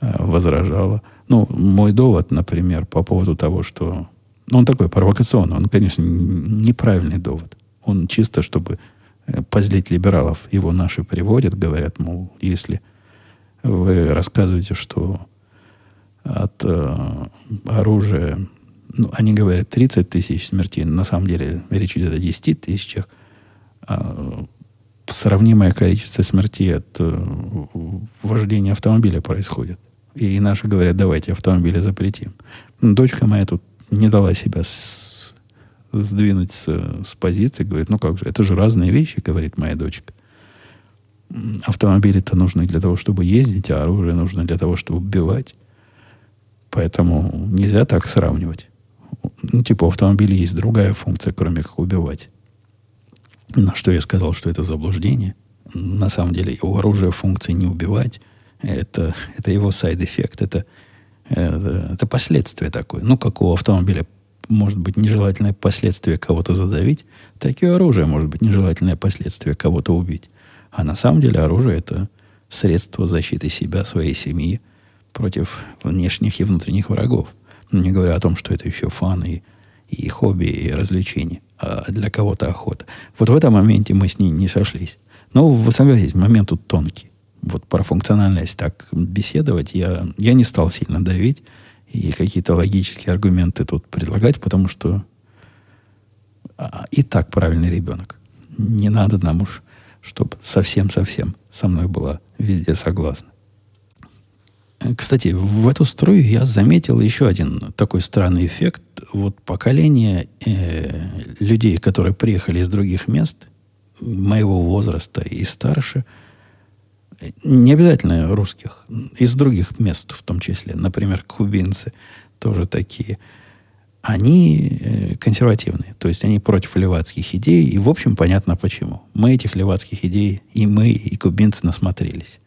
возражала. Ну, мой довод, например, по поводу того, что... Ну, он такой провокационный, он, конечно, неправильный довод. Он чисто, чтобы э, позлить либералов, его наши приводят, говорят, мол, если вы рассказываете, что от э, оружия, ну, они говорят 30 тысяч смертей, на самом деле речь идет о 10 тысячах, а сравнимое количество смертей от э, вождения автомобиля происходит. И наши говорят, давайте автомобили запретим. Дочка моя тут не дала себя с сдвинуть с, с позиции, говорит, ну как же, это же разные вещи, говорит моя дочка. Автомобили-то нужны для того, чтобы ездить, а оружие нужно для того, чтобы убивать. Поэтому нельзя так сравнивать. Ну, типа, у автомобиля есть другая функция, кроме как убивать. На что я сказал, что это заблуждение. На самом деле, у оружия функции не убивать. Это, это его side effect. Это, это, это последствие такое. Ну, как у автомобиля может быть нежелательное последствие кого-то задавить, так и оружие может быть нежелательное последствие кого-то убить. А на самом деле оружие это средство защиты себя, своей семьи против внешних и внутренних врагов. Не говоря о том, что это еще фан и, и хобби, и развлечение, а для кого-то охота. Вот в этом моменте мы с ней не сошлись. Но вы согласитесь, момент тут тонкий. Вот про функциональность так беседовать я, я не стал сильно давить и какие-то логические аргументы тут предлагать, потому что а, и так правильный ребенок. Не надо нам уж, чтобы совсем-совсем со мной была везде согласна. Кстати, в эту струю я заметил еще один такой странный эффект. Вот поколение э, людей, которые приехали из других мест, моего возраста и старше – не обязательно русских, из других мест в том числе, например, кубинцы тоже такие, они э, консервативные, то есть они против левацких идей, и, в общем, понятно почему. Мы этих левацких идей, и мы, и кубинцы насмотрелись.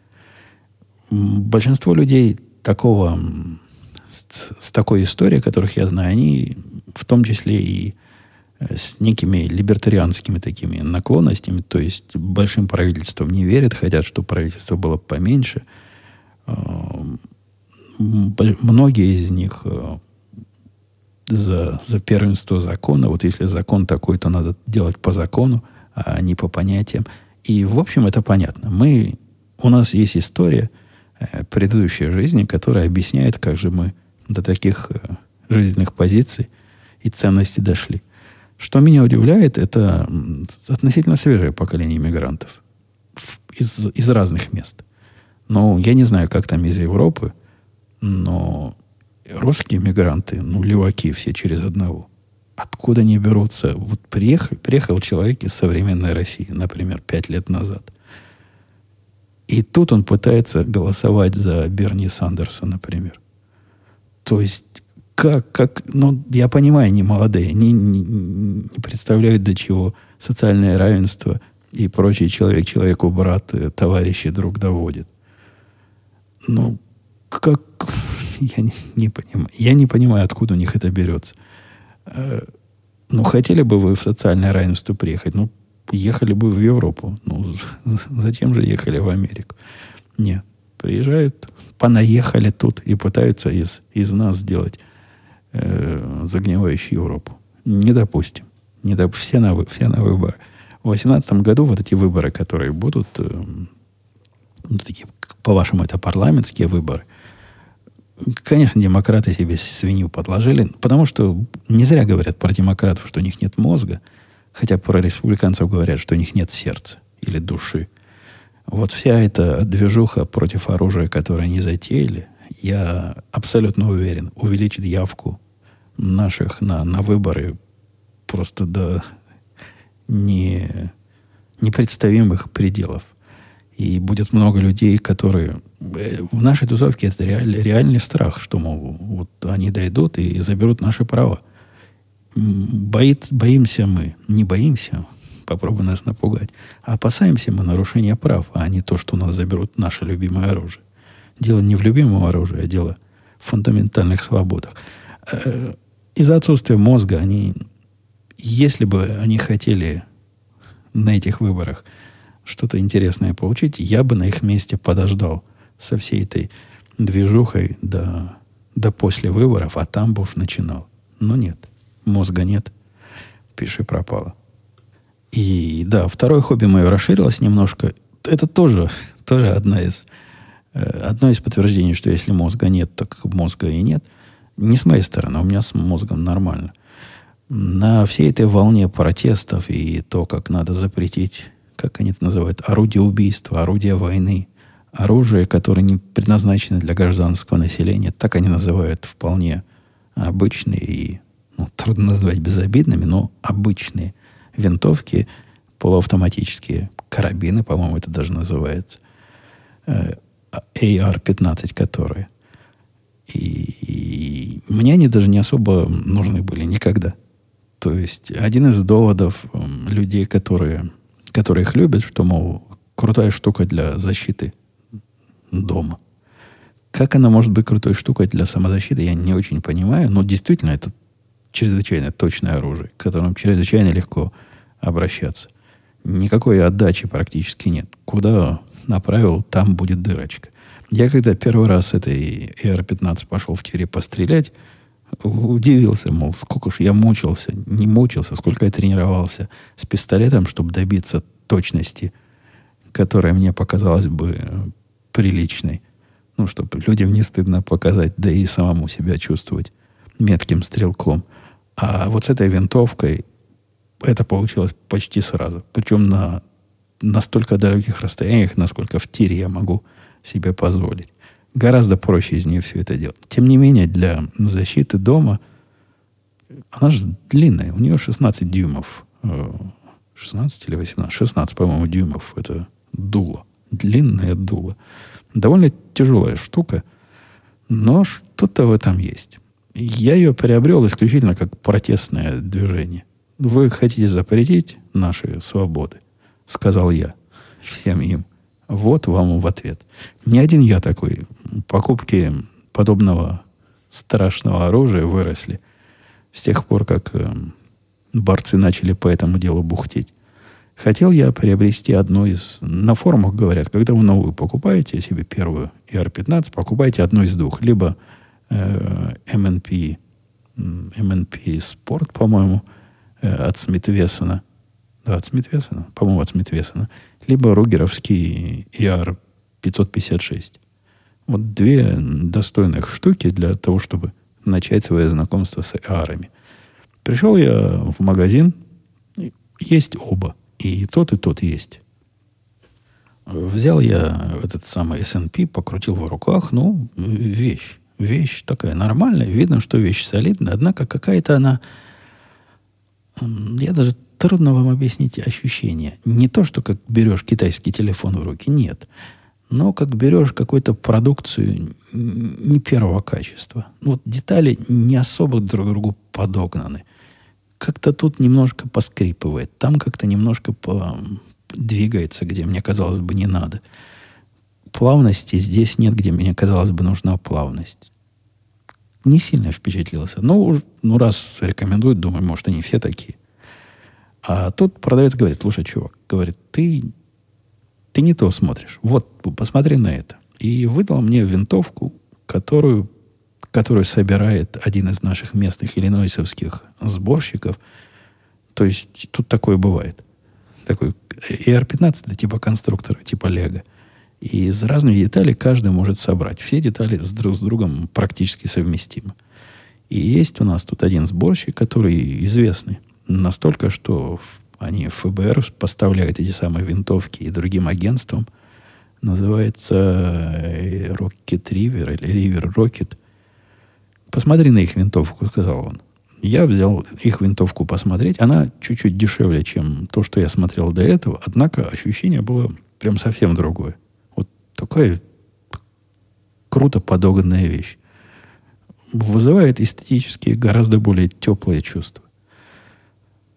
Большинство людей такого, с, с такой историей, которых я знаю, они в том числе и с некими либертарианскими такими наклонностями, то есть большим правительством не верят, хотят, чтобы правительство было поменьше. Э, многие из них э, за, за первенство закона. Вот если закон такой, то надо делать по закону, а не по понятиям. И, в общем, это понятно. Мы, у нас есть история э, предыдущей жизни, которая объясняет, как же мы до таких э, жизненных позиций и ценностей дошли. Что меня удивляет, это относительно свежее поколение иммигрантов из, из разных мест. Но я не знаю, как там из Европы, но русские мигранты, ну, леваки все через одного. Откуда они берутся? Вот приехал, приехал человек из современной России, например, пять лет назад. И тут он пытается голосовать за Берни Сандерса, например. То есть, как, как, ну, я понимаю, не молодые, они не, не, представляют до чего социальное равенство и прочий человек человеку брат, э, товарищи друг доводит. Ну, как, я не, не понимаю. Я не понимаю, откуда у них это берется. Э, ну, хотели бы вы в социальное равенство приехать? Ну, ехали бы в Европу. Ну, [LAUGHS] зачем же ехали в Америку? Нет. Приезжают, понаехали тут и пытаются из, из нас сделать э, загнивающую Европу. Не допустим. Не доп... все, на, все на выборы. В 2018 году вот эти выборы, которые будут, э, ну, такие, по-вашему, это парламентские выборы, Конечно, демократы себе свинью подложили, потому что не зря говорят про демократов, что у них нет мозга, хотя про республиканцев говорят, что у них нет сердца или души. Вот вся эта движуха против оружия, которую они затеяли, я абсолютно уверен, увеличит явку наших на, на выборы просто до не, непредставимых пределов. И будет много людей, которые... Э, в нашей тусовке это реаль, реальный страх, что, мол, вот они дойдут и заберут наши права. Боит, боимся мы. Не боимся, попробуй нас напугать. А опасаемся мы нарушения прав, а не то, что у нас заберут наше любимое оружие. Дело не в любимом оружии, а дело в фундаментальных свободах. Э, из-за отсутствия мозга они, если бы они хотели на этих выборах что-то интересное получить, я бы на их месте подождал со всей этой движухой до, до после выборов, а там бы уж начинал. Но нет, мозга нет, пиши пропало. И да, второе хобби мое расширилось немножко. Это тоже, тоже одна из, одно из подтверждений, что если мозга нет, так мозга и нет. Не с моей стороны, у меня с мозгом нормально. На всей этой волне протестов и то, как надо запретить как они это называют, орудие убийства, орудие войны, оружие, которое не предназначено для гражданского населения, так они называют вполне обычные и, ну, трудно назвать безобидными, но обычные винтовки, полуавтоматические карабины, по-моему, это даже называется, э, AR-15 которые. И, и мне они даже не особо нужны были никогда. То есть один из доводов людей, которые которые их любят, что, мол, крутая штука для защиты дома. Как она может быть крутой штукой для самозащиты, я не очень понимаю, но действительно это чрезвычайно точное оружие, к которому чрезвычайно легко обращаться. Никакой отдачи практически нет. Куда направил, там будет дырочка. Я когда первый раз этой AR-15 пошел в тире пострелять, удивился, мол, сколько ж я мучился, не мучился, сколько я тренировался с пистолетом, чтобы добиться точности, которая мне показалась бы приличной. Ну, чтобы людям не стыдно показать, да и самому себя чувствовать метким стрелком. А вот с этой винтовкой это получилось почти сразу. Причем на настолько далеких расстояниях, насколько в тире я могу себе позволить. Гораздо проще из нее все это делать. Тем не менее, для защиты дома она же длинная. У нее 16 дюймов. 16 э, или 18? 16, по-моему, дюймов. Это дуло. Длинное дуло. Довольно тяжелая штука. Но что-то в этом есть. Я ее приобрел исключительно как протестное движение. Вы хотите запретить наши свободы, сказал я всем им. Вот вам в ответ. Не один я такой. Покупки подобного страшного оружия выросли с тех пор, как э, борцы начали по этому делу бухтеть. Хотел я приобрести одну из... На форумах говорят, когда вы новую покупаете, себе первую ER15, покупайте одну из двух. Либо э, MNP, MNP Sport, по-моему, э, от Смитвессона. От Смитвессона. По-моему, от Смитвессона. Либо ругеровский ER556. Вот две достойных штуки для того, чтобы начать свое знакомство с AR. Пришел я в магазин, есть оба. И тот, и тот есть. Взял я этот самый S&P, покрутил в руках. Ну, вещь. Вещь такая нормальная. Видно, что вещь солидная. Однако какая-то она... Я даже трудно вам объяснить ощущение. Не то, что как берешь китайский телефон в руки. Нет. Но как берешь какую-то продукцию не первого качества. Вот детали не особо друг другу подогнаны как-то тут немножко поскрипывает, там как-то немножко по... двигается, где мне казалось бы не надо. Плавности здесь нет, где мне казалось бы нужна плавность. Не сильно впечатлился. Но ну, раз рекомендуют, думаю, может, они все такие. А тут продавец говорит, слушай, чувак, говорит, ты, ты не то смотришь. Вот, посмотри на это. И выдал мне винтовку, которую которую собирает один из наших местных иллинойсовских сборщиков. То есть тут такое бывает. Такой ER-15 это типа конструктора, типа Лего. И из разных деталей каждый может собрать. Все детали с друг с другом практически совместимы. И есть у нас тут один сборщик, который известный настолько, что они ФБР поставляют эти самые винтовки и другим агентствам. Называется э, Rocket River или River Rocket. Посмотри на их винтовку, сказал он. Я взял их винтовку посмотреть. Она чуть-чуть дешевле, чем то, что я смотрел до этого. Однако ощущение было прям совсем другое. Вот такая круто подогнанная вещь. Вызывает эстетически гораздо более теплые чувства.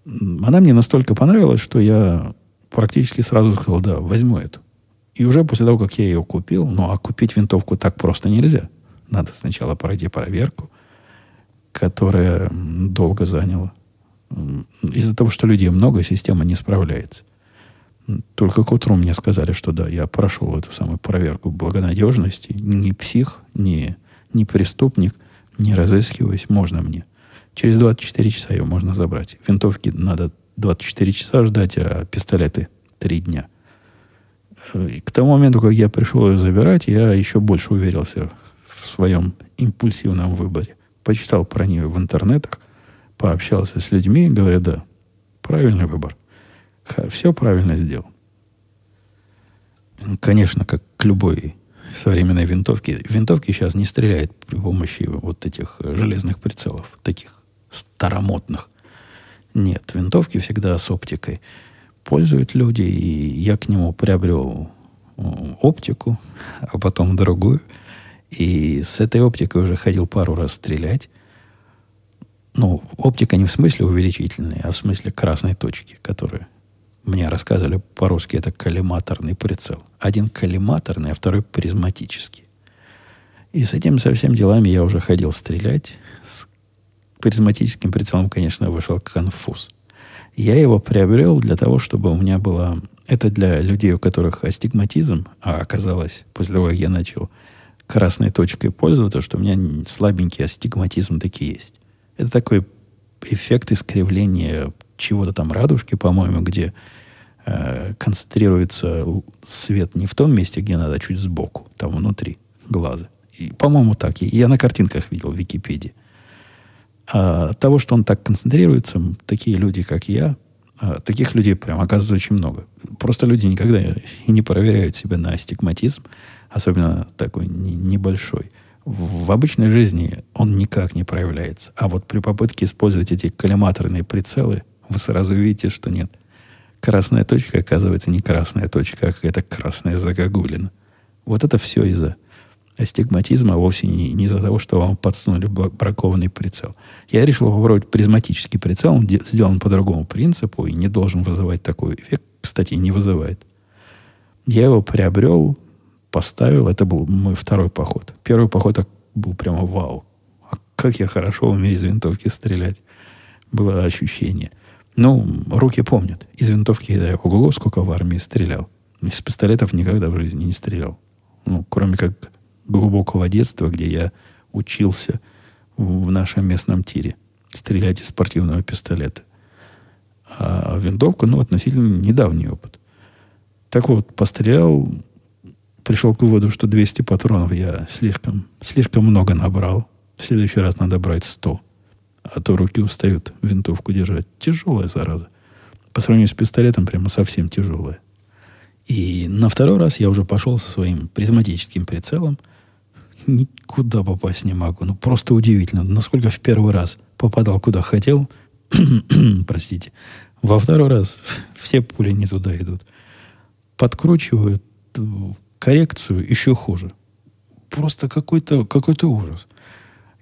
Она мне настолько понравилась, что я практически сразу сказал, да, возьму эту. И уже после того, как я ее купил, ну а купить винтовку так просто нельзя – надо сначала пройти проверку, которая долго заняла. Из-за того, что людей много, система не справляется. Только к утру мне сказали, что да, я прошел эту самую проверку благонадежности. Ни псих, ни, ни преступник, не разыскиваясь, можно мне. Через 24 часа ее можно забрать. Винтовки надо 24 часа ждать, а пистолеты 3 дня. И к тому моменту, как я пришел ее забирать, я еще больше уверился в своем импульсивном выборе. Почитал про нее в интернетах, пообщался с людьми, говорят, да, правильный выбор. Все правильно сделал. Конечно, как к любой современной винтовке. Винтовки сейчас не стреляют при помощи вот этих железных прицелов, таких старомодных. Нет, винтовки всегда с оптикой пользуют люди, и я к нему приобрел оптику, [LAUGHS] а потом другую – и с этой оптикой уже ходил пару раз стрелять. Ну, оптика не в смысле увеличительная, а в смысле красной точки, которые мне рассказывали по-русски, это коллиматорный прицел. Один коллиматорный, а второй призматический. И с этим со всеми делами я уже ходил стрелять. С призматическим прицелом, конечно, вышел конфуз. Я его приобрел для того, чтобы у меня было... Это для людей, у которых астигматизм, а оказалось, после того, как я начал красной точкой пользоваться, что у меня слабенький астигматизм таки есть. Это такой эффект искривления чего-то там радужки, по-моему, где э, концентрируется свет не в том месте, где надо, а чуть сбоку, там внутри глаза. И, по-моему, так. Я на картинках видел в Википедии. А того, что он так концентрируется, такие люди, как я, а, таких людей прям оказывается очень много. Просто люди никогда и не проверяют себя на астигматизм, особенно такой небольшой. В, в обычной жизни он никак не проявляется. А вот при попытке использовать эти коллиматорные прицелы, вы сразу видите, что нет. Красная точка оказывается не красная точка, а какая-то красная загогулина. Вот это все из-за астигматизма, вовсе не из-за того, что вам подсунули бракованный прицел. Я решил попробовать призматический прицел. Он сделан по другому принципу и не должен вызывать такой эффект. Кстати, не вызывает. Я его приобрел, поставил. Это был мой второй поход. Первый поход был прямо вау. А как я хорошо умею из винтовки стрелять. Было ощущение. Ну, руки помнят. Из винтовки я ого сколько в армии стрелял. Из пистолетов никогда в жизни не стрелял. Ну, кроме как глубокого детства, где я учился в нашем местном тире стрелять из спортивного пистолета. А винтовка, ну, относительно недавний опыт. Так вот, пострелял, пришел к выводу, что 200 патронов я слишком, слишком много набрал. В следующий раз надо брать 100. А то руки устают винтовку держать. Тяжелая зараза. По сравнению с пистолетом прямо совсем тяжелая. И на второй раз я уже пошел со своим призматическим прицелом. Никуда попасть не могу. Ну, просто удивительно. Насколько в первый раз попадал куда хотел. [CLEARS THROAT] Простите. Во второй раз [LAUGHS] все пули не туда идут. Подкручивают э, коррекцию еще хуже. Просто какой-то какой ужас.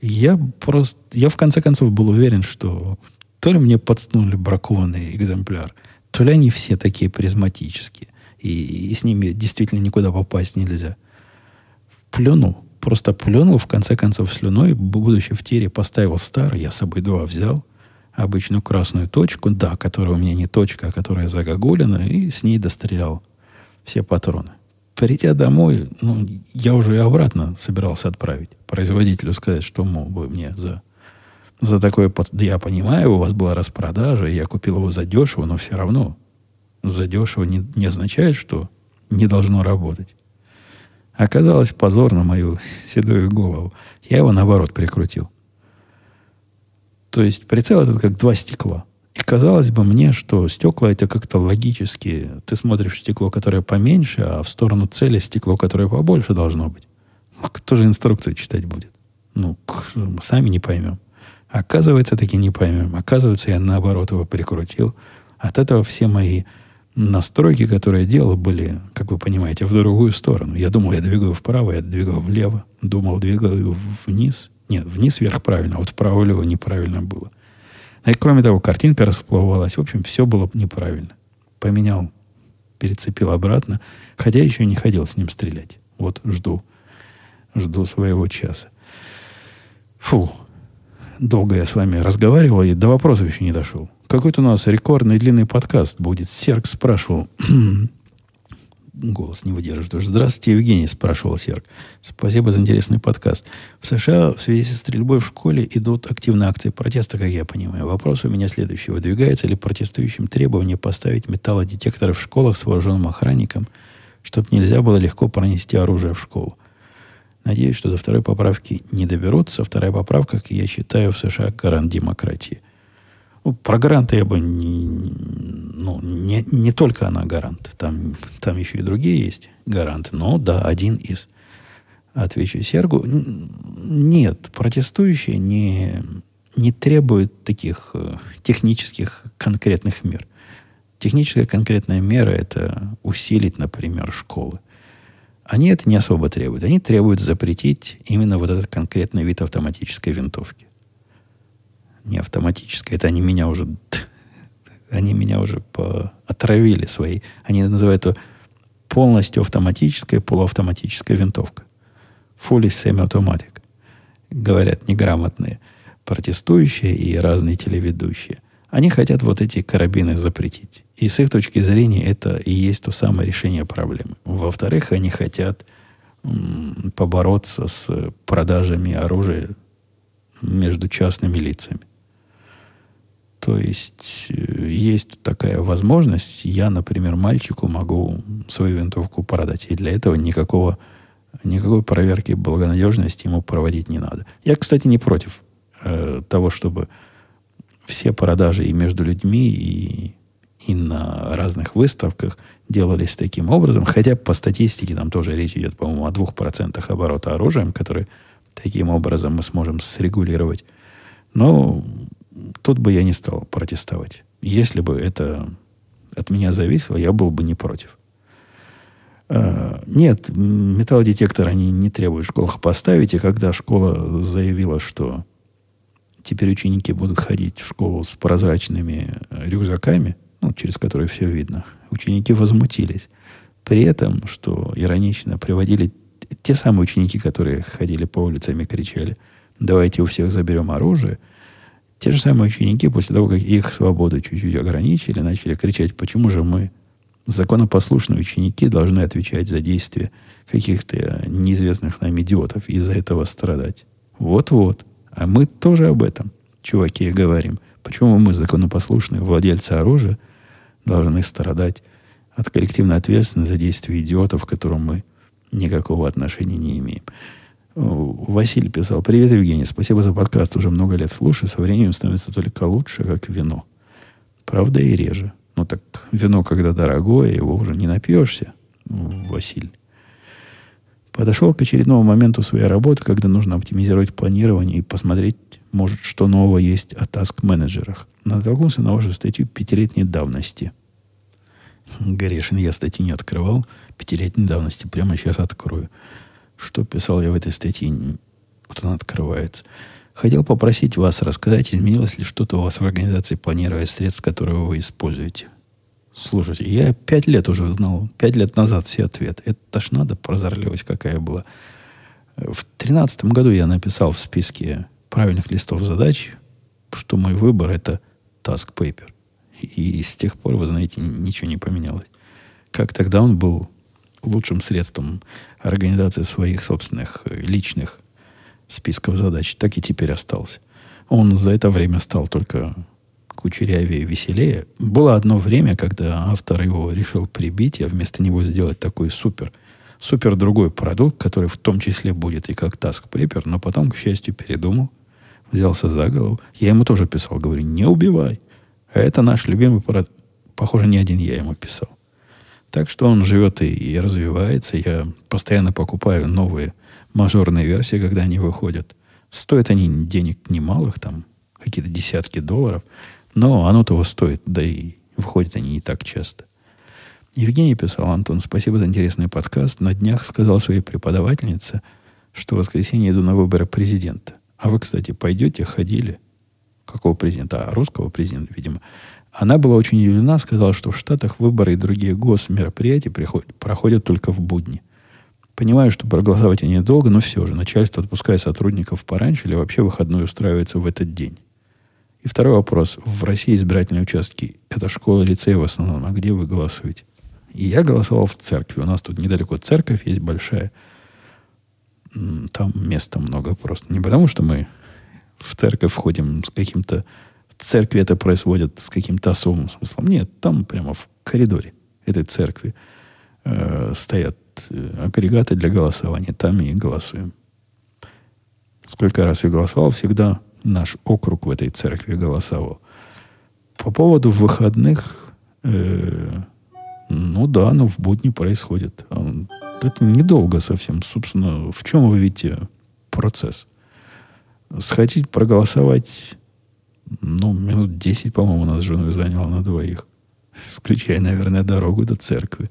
Я просто, я в конце концов был уверен, что то ли мне подснули бракованный экземпляр, то ли они все такие призматические, и, и с ними действительно никуда попасть нельзя. Плюнул, просто плюнул, в конце концов, слюной, будучи в тире, поставил старый, я с собой два взял, обычную красную точку, да, которая у меня не точка, а которая загогулина, и с ней дострелял все патроны. Придя домой, ну, я уже и обратно собирался отправить производителю сказать, что, мол, вы мне за, за такое... Да я понимаю, у вас была распродажа, и я купил его за дешево, но все равно за дешево не, не означает, что не должно работать. Оказалось позор на мою седую голову. Я его, наоборот, прикрутил. То есть прицел этот как два стекла. И казалось бы мне, что стекла это как-то логически. Ты смотришь стекло, которое поменьше, а в сторону цели стекло, которое побольше должно быть. А кто же инструкцию читать будет? Ну, сами не поймем. Оказывается, таки не поймем. Оказывается, я наоборот его прикрутил. От этого все мои настройки, которые я делал, были, как вы понимаете, в другую сторону. Я думал, я двигаю вправо, я двигал влево. Думал, двигаю вниз. Нет, вниз вверх правильно, а вот вправо-лево неправильно было. А и кроме того, картинка расплывалась. В общем, все было неправильно. Поменял, перецепил обратно, хотя еще не ходил с ним стрелять. Вот жду, жду своего часа. Фу, долго я с вами разговаривал и до вопросов еще не дошел. Какой-то у нас рекордный длинный подкаст будет. Серк спрашивал, [CLEARS THROAT] голос не выдерживает. Здравствуйте, Евгений, спрашивал Серг. Спасибо за интересный подкаст. В США в связи со стрельбой в школе идут активные акции протеста, как я понимаю. Вопрос у меня следующий. Выдвигается ли протестующим требование поставить металлодетекторы в школах с вооруженным охранником, чтобы нельзя было легко пронести оружие в школу? Надеюсь, что до второй поправки не доберутся. Вторая поправка, как я считаю, в США гарант демократии – ну, про гаранты я бы не, ну, не, не только она гарант. Там, там еще и другие есть гаранты. Но да, один из. Отвечу Сергу. Нет, протестующие не, не требуют таких э, технических конкретных мер. Техническая конкретная мера – это усилить, например, школы. Они это не особо требуют. Они требуют запретить именно вот этот конкретный вид автоматической винтовки не автоматическое. Это они меня уже, они меня уже по, отравили свои. Они называют это полностью автоматическая, полуавтоматическая винтовка. Fully semi-automatic. Говорят неграмотные протестующие и разные телеведущие. Они хотят вот эти карабины запретить. И с их точки зрения это и есть то самое решение проблемы. Во-вторых, они хотят побороться с продажами оружия между частными лицами. То есть э, есть такая возможность. Я, например, мальчику могу свою винтовку продать. И для этого никакого, никакой проверки благонадежности ему проводить не надо. Я, кстати, не против э, того, чтобы все продажи и между людьми, и, и на разных выставках делались таким образом. Хотя по статистике там тоже речь идет, по-моему, о 2% оборота оружием, которые таким образом мы сможем срегулировать. Но тут бы я не стал протестовать. Если бы это от меня зависело, я был бы не против. Uh, нет, металлодетектор они не требуют в школах поставить. И когда школа заявила, что теперь ученики будут ходить в школу с прозрачными э, рюкзаками, ну, через которые все видно, ученики возмутились. При этом, что иронично, приводили те самые ученики, которые ходили по улицам и кричали, давайте у всех заберем оружие – Те же самые ученики, после того, как их свободу чуть-чуть ограничили, начали кричать, почему же мы, законопослушные ученики, должны отвечать за действия каких-то неизвестных нам идиотов и из-за этого страдать. Вот-вот. А мы тоже об этом, чуваки, говорим. Почему мы, законопослушные владельцы оружия, должны страдать от коллективной ответственности за действия идиотов, к которым мы никакого отношения не имеем. Василий писал, привет, Евгений, спасибо за подкаст, уже много лет слушаю, со временем становится только лучше, как вино. Правда и реже. Ну так вино, когда дорогое, его уже не напьешься, Василий. Подошел к очередному моменту своей работы, когда нужно оптимизировать планирование и посмотреть, может, что нового есть о таск-менеджерах. Натолкнулся на вашу статью пятилетней давности. Грешин, я статью не открывал. Пятилетней давности. Прямо сейчас открою. Что писал я в этой статье? Вот она открывается. Хотел попросить вас рассказать, изменилось ли что-то у вас в организации планирования средств, которые вы используете. Слушайте, я пять лет уже знал, пять лет назад все ответы. Это ж надо, прозорливость какая была. В тринадцатом году я написал в списке правильных листов задач, что мой выбор это task paper. И с тех пор, вы знаете, ничего не поменялось. Как тогда он был лучшим средством организации своих собственных э, личных списков задач, так и теперь остался. Он за это время стал только кучерявее веселее. Было одно время, когда автор его решил прибить, а вместо него сделать такой супер, супер другой продукт, который в том числе будет и как Task Paper, но потом, к счастью, передумал, взялся за голову. Я ему тоже писал, говорю, не убивай. А это наш любимый продукт. Похоже, не один я ему писал. Так что он живет и, и развивается. Я постоянно покупаю новые мажорные версии, когда они выходят. Стоят они денег немалых, там какие-то десятки долларов. Но оно того стоит, да и выходят они не так часто. Евгений писал, Антон, спасибо за интересный подкаст. На днях сказал своей преподавательнице, что в воскресенье иду на выборы президента. А вы, кстати, пойдете, ходили? Какого президента? А, русского президента, видимо. Она была очень удивлена, сказала, что в Штатах выборы и другие госмероприятия приходят, проходят только в будни. Понимаю, что проголосовать они долго, но все же начальство отпускает сотрудников пораньше или вообще выходной устраивается в этот день. И второй вопрос. В России избирательные участки – это школа, лицей в основном. А где вы голосуете? И я голосовал в церкви. У нас тут недалеко церковь есть большая. Там места много просто. Не потому, что мы в церковь входим с каким-то... Церкви это происходит с каким-то особым смыслом. Нет, там прямо в коридоре этой церкви э, стоят э, агрегаты для голосования. Там и голосуем. Сколько раз я голосовал, всегда наш округ в этой церкви голосовал. По поводу выходных, э, ну да, но в будни происходит. Это недолго совсем. Собственно, в чем вы видите процесс? Сходить проголосовать, ну, минут 10, по-моему, у нас с женой заняло на двоих. Включая, наверное, дорогу до церкви.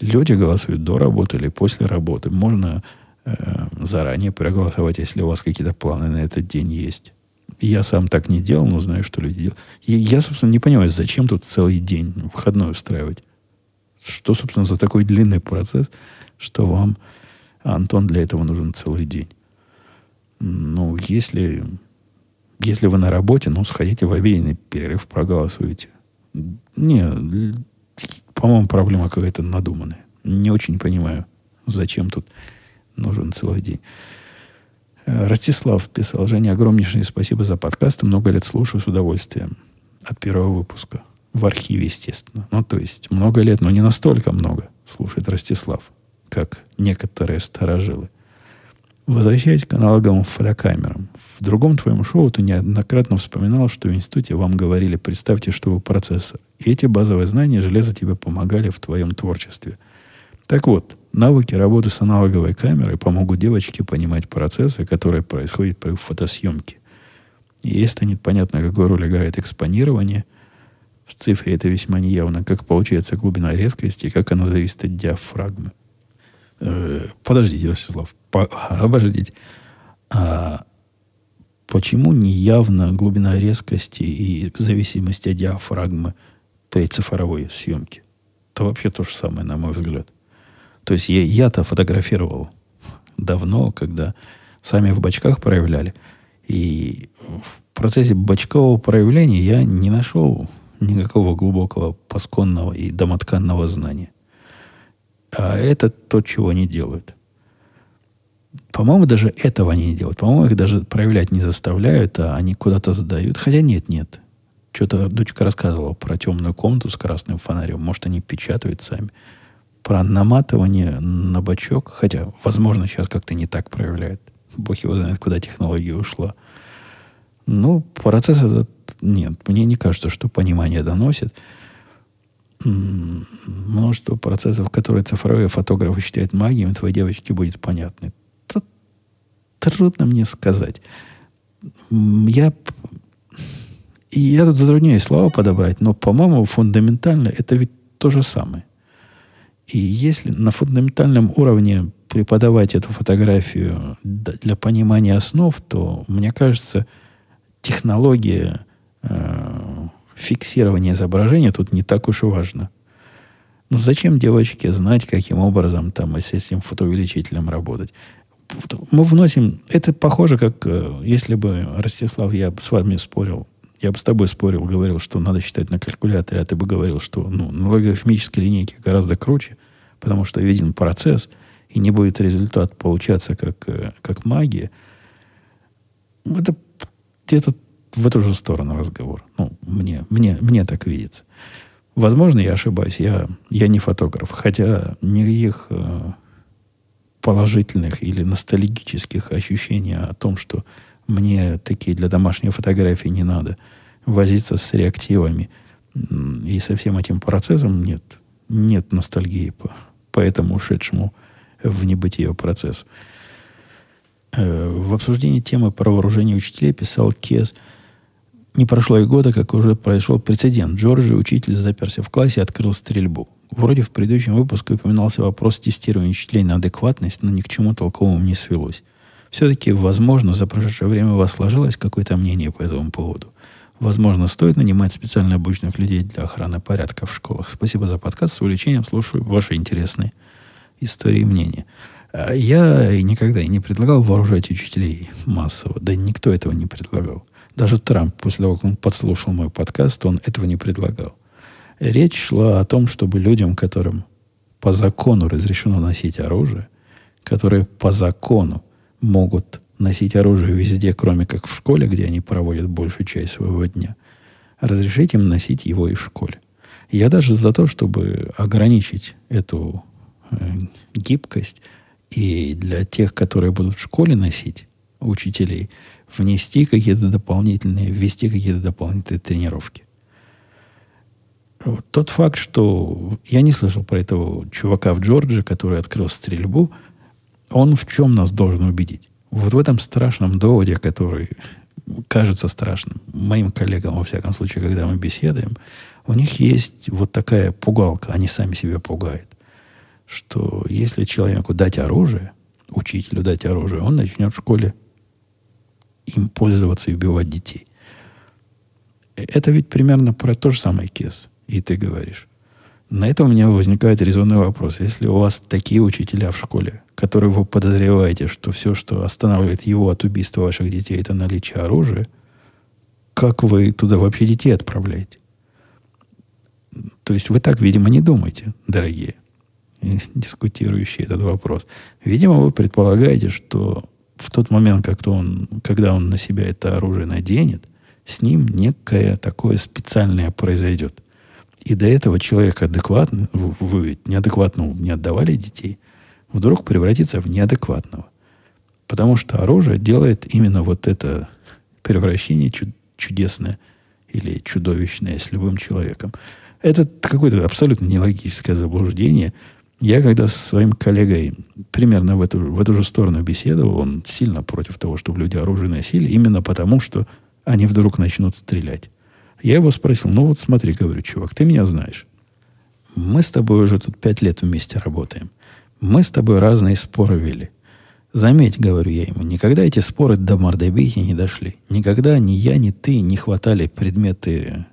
Люди голосуют до работы или после работы. Можно э, заранее проголосовать, если у вас какие-то планы на этот день есть. Я сам так не делал, но знаю, что люди делают. И я, собственно, не понимаю, зачем тут целый день выходной устраивать. Что, собственно, за такой длинный процесс, что вам, Антон, для этого нужен целый день. Ну, если, если вы на работе, ну, сходите в обеденный перерыв, проголосуйте. Не, по-моему, проблема какая-то надуманная. Не очень понимаю, зачем тут нужен целый день. Э, Ростислав писал, Женя, огромнейшее спасибо за подкаст. Много лет слушаю с удовольствием. От первого выпуска. В архиве, естественно. Ну, то есть, много лет, но не настолько много слушает Ростислав, как некоторые старожилы. Возвращаясь к аналоговым фотокамерам. В другом твоем шоу ты неоднократно вспоминал, что в институте вам говорили, представьте, что вы процессор. И эти базовые знания железа тебе помогали в твоем творчестве. Так вот, Навыки работы с аналоговой камерой помогут девочке понимать процессы, которые происходят при фотосъемке. И ей станет понятно, какую роль играет экспонирование. В цифре это весьма неявно, как получается глубина резкости, как она зависит от диафрагмы. Э, подождите, Ростислав, по, обождите. А почему неявна глубина резкости и зависимости от диафрагмы при цифровой съемке? Это вообще то же самое, на мой взгляд. То есть я, я-то фотографировал давно, когда сами в бачках проявляли. И процессе бочкового проявления я не нашел никакого глубокого пасконного и домотканного знания. А это то, чего они делают. По-моему, даже этого они не делают. По-моему, их даже проявлять не заставляют, а они куда-то сдают. Хотя нет, нет. Что-то дочка рассказывала про темную комнату с красным фонарем. Может, они печатают сами. Про наматывание на бачок. Хотя, возможно, сейчас как-то не так проявляют. Бог его знает, куда технология ушла. Ну, процесс этот нет. Мне не кажется, что понимание доносит. Множество процессов, которые цифровые фотографы считают магией, твоей девочке будет понятно. Это трудно мне сказать. Я, я тут затрудняюсь слова подобрать, но, по-моему, фундаментально это ведь то же самое. И если на фундаментальном уровне преподавать эту фотографию для понимания основ, то, мне кажется, технология фиксирования изображения тут не так уж и важно. Ну, зачем девочке знать, каким образом там с этим фотоувеличителем работать? Мы вносим... Это похоже, как э, если бы, Ростислав, я бы с вами спорил, я бы с тобой спорил, говорил, что надо считать на калькуляторе, а ты бы говорил, что ну, на логарифмической линейке гораздо круче, потому что виден процесс, и не будет результат получаться как, э, как магия. Это где-то в эту же сторону разговор. Ну, мне, мне, мне так видится. Возможно, я ошибаюсь. Я, я не фотограф. Хотя никаких э, положительных или ностальгических ощущений о том, что мне такие для домашней фотографии не надо возиться с реактивами и со всем этим процессом, нет. Нет ностальгии по, по этому ушедшему в небытие процессу. Э, в обсуждении темы про вооружение учителей писал Кес. Не прошло и года, как уже произошел прецедент. Джорджи, учитель, заперся в классе и открыл стрельбу. Вроде в предыдущем выпуске упоминался вопрос тестирования учителей на адекватность, но ни к чему толковому не свелось. Все-таки, возможно, за прошедшее время у вас сложилось какое-то мнение по этому поводу. Возможно, стоит нанимать специально обученных людей для охраны порядка в школах. Спасибо за подкаст. С увлечением слушаю ваши интересные истории и мнения. А я никогда и не предлагал вооружать учителей массово. Да никто этого не предлагал. Даже Трамп, после того, как он подслушал мой подкаст, он этого не предлагал. Речь шла о том, чтобы людям, которым по закону разрешено носить оружие, которые по закону могут носить оружие везде, кроме как в школе, где они проводят большую часть своего дня, разрешить им носить его и в школе. Я даже за то, чтобы ограничить эту э, гибкость и для тех, которые будут в школе носить, учителей, внести какие-то дополнительные, ввести какие-то дополнительные тренировки. Вот тот факт, что я не слышал про этого чувака в Джорджии, который открыл стрельбу, он в чем нас должен убедить? Вот в этом страшном доводе, который кажется страшным моим коллегам, во всяком случае, когда мы беседуем, у них есть вот такая пугалка, они сами себя пугают что если человеку дать оружие, учителю дать оружие, он начнет в школе им пользоваться и убивать детей. Это ведь примерно про то же самое кейс. И ты говоришь. На это у меня возникает резонный вопрос. Если у вас такие учителя в школе, которые вы подозреваете, что все, что останавливает его от убийства ваших детей, это наличие оружия, как вы туда вообще детей отправляете? То есть вы так, видимо, не думаете, дорогие [LAUGHS] дискутирующие этот вопрос. Видимо, вы предполагаете, что в тот момент, как он, когда он на себя это оружие наденет, с ним некое такое специальное произойдет. И до этого человек адекватный, вы, вы ведь неадекватно не отдавали детей, вдруг превратится в неадекватного. Потому что оружие делает именно вот это превращение чуд- чудесное или чудовищное с любым человеком. Это какое-то абсолютно нелогическое заблуждение – я когда со своим коллегой примерно в эту, в эту же сторону беседовал, он сильно против того, чтобы люди оружие носили, именно потому, что они вдруг начнут стрелять. Я его спросил, ну вот смотри, говорю, чувак, ты меня знаешь. Мы с тобой уже тут пять лет вместе работаем. Мы с тобой разные споры вели. Заметь, говорю я ему, никогда эти споры до мордобития не дошли. Никогда ни я, ни ты не хватали предметы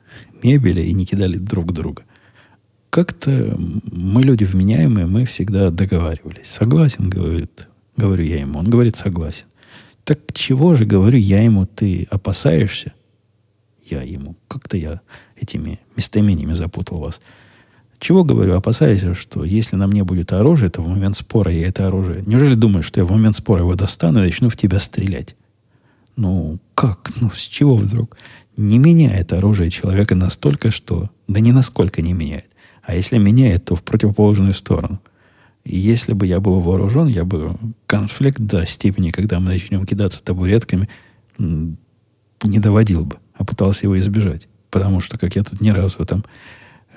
мебели и не кидали друг друга как-то мы люди вменяемые, мы всегда договаривались. Согласен, говорит, говорю я ему. Он говорит, согласен. Так чего же, говорю я ему, ты опасаешься? Я ему, как-то я этими местоимениями запутал вас. Чего, говорю, опасайся, что если на мне будет оружие, то в момент спора я это оружие... Неужели думаешь, что я в момент спора его достану и начну в тебя стрелять? Ну, как? Ну, с чего вдруг? Не меняет оружие человека настолько, что... Да не насколько не меняет. А если меняет, то в противоположную сторону. И если бы я был вооружен, я бы конфликт до степени, когда мы начнем кидаться табуретками, не доводил бы, а пытался его избежать. Потому что, как я тут не раз в этом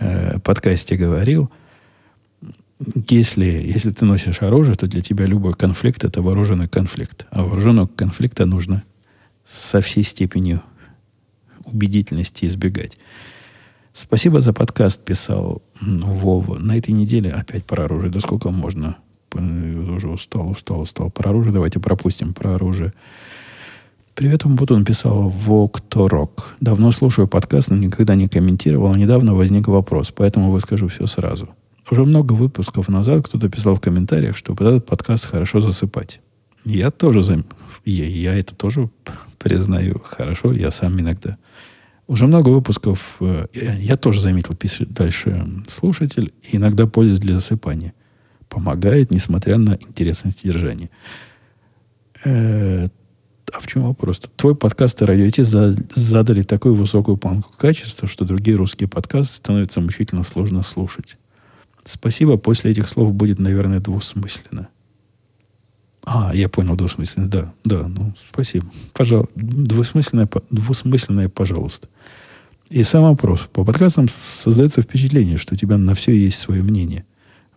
э, подкасте говорил, если, если ты носишь оружие, то для тебя любой конфликт это вооруженный конфликт. А вооруженного конфликта нужно со всей степенью убедительности избегать. Спасибо за подкаст, писал Вова. На этой неделе опять про оружие. Да сколько можно? Уже устал, устал, устал. Про оружие давайте пропустим про оружие. Привет, вот он писал Вокторок. Давно слушаю подкаст, но никогда не комментировал. Недавно возник вопрос, поэтому выскажу все сразу. Уже много выпусков назад кто-то писал в комментариях, что под этот подкаст хорошо засыпать. Я тоже, зам... я, я это тоже признаю хорошо. Я сам иногда уже много выпусков, э, я тоже заметил, пишет дальше слушатель, иногда пользуюсь для засыпания. Помогает, несмотря на интересное содержание. Э, а в чем вопрос? -то? Твой подкаст и радио задали такую высокую планку качества, что другие русские подкасты становятся мучительно сложно слушать. Спасибо, после этих слов будет, наверное, двусмысленно. А, я понял двусмысленность. Да, да, ну, спасибо. Пожалуйста. Двусмысленное, двусмысленное, пожалуйста. И сам вопрос. По подкастам создается впечатление, что у тебя на все есть свое мнение.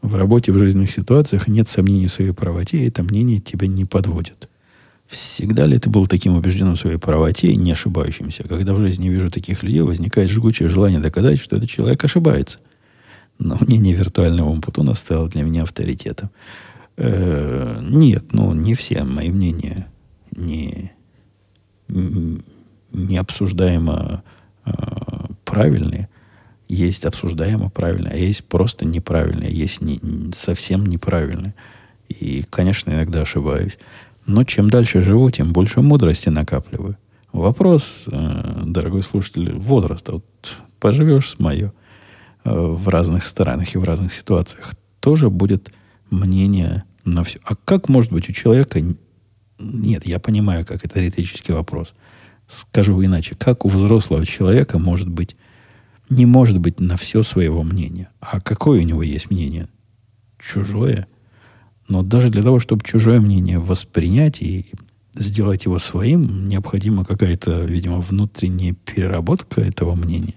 В работе, в жизненных ситуациях нет сомнений в своей правоте, и это мнение тебя не подводит. Всегда ли ты был таким убежденным в своей правоте и не ошибающимся? Когда в жизни вижу таких людей, возникает жгучее желание доказать, что этот человек ошибается. Но мнение виртуального Умпутуна стало для меня авторитетом. Э, нет, ну, не все мои мнения не, не обсуждаемо э, правильные. Есть обсуждаемо правильные, а есть просто неправильные, есть не, совсем неправильные. И, конечно, иногда ошибаюсь. Но чем дальше живу, тем больше мудрости накапливаю. Вопрос, э, дорогой слушатель, возраста. Вот поживешь с мое э, в разных странах и в разных ситуациях, тоже будет мнение на все. А как может быть у человека... Нет, я понимаю, как это риторический вопрос. Скажу иначе. Как у взрослого человека может быть... Не может быть на все своего мнения. А какое у него есть мнение? Чужое. Но даже для того, чтобы чужое мнение воспринять и сделать его своим, необходима какая-то, видимо, внутренняя переработка этого мнения.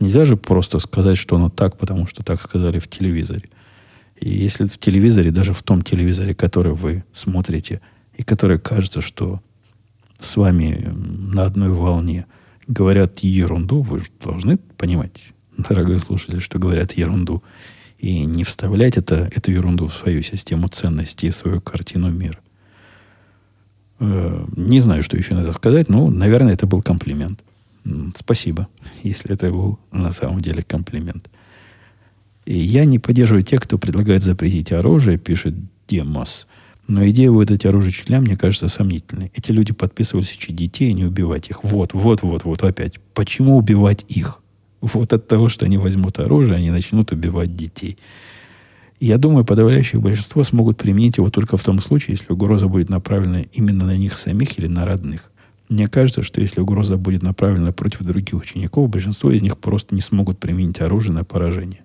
Нельзя же просто сказать, что оно так, потому что так сказали в телевизоре. И если в телевизоре, даже в том телевизоре, который вы смотрите, и который кажется, что с вами на одной волне говорят ерунду, вы должны понимать, дорогой слушатель, что говорят ерунду, и не вставлять это, эту ерунду в свою систему ценностей, в свою картину мира. Э, не знаю, что еще надо сказать, но, наверное, это был комплимент. Спасибо, [LAUGHS] если это был на самом деле комплимент. И я не поддерживаю тех, кто предлагает запретить оружие, пишет Демос. Но идея выдать оружие учителям, мне кажется, сомнительной. Эти люди подписывались учить детей, а не убивать их. Вот, вот, вот, вот опять. Почему убивать их? Вот от того, что они возьмут оружие, они начнут убивать детей. я думаю, подавляющее большинство смогут применить его только в том случае, если угроза будет направлена именно на них самих или на родных. Мне кажется, что если угроза будет направлена против других учеников, большинство из них просто не смогут применить оружие на поражение.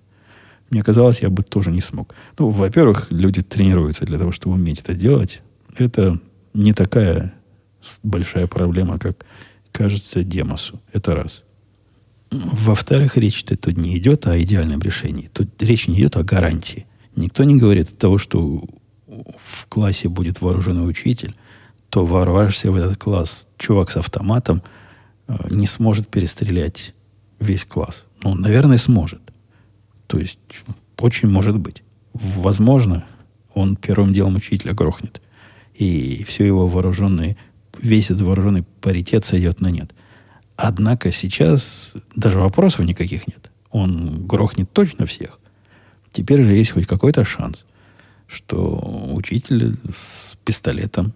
Мне казалось, я бы тоже не смог. Ну, во-первых, люди тренируются для того, чтобы уметь это делать. Это не такая большая проблема, как кажется Демосу. Это раз. Во-вторых, речь-то тут не идет о идеальном решении. Тут речь не идет о гарантии. Никто не говорит о того, что в классе будет вооруженный учитель, то ворвашься в этот класс чувак с автоматом э, не сможет перестрелять весь класс. Ну, наверное, сможет. То есть, очень может быть. Возможно, он первым делом учителя грохнет. И все его вооруженный, весь этот вооруженный паритет сойдет на нет. Однако сейчас даже вопросов никаких нет. Он грохнет точно всех. Теперь же есть хоть какой-то шанс, что учитель с пистолетом,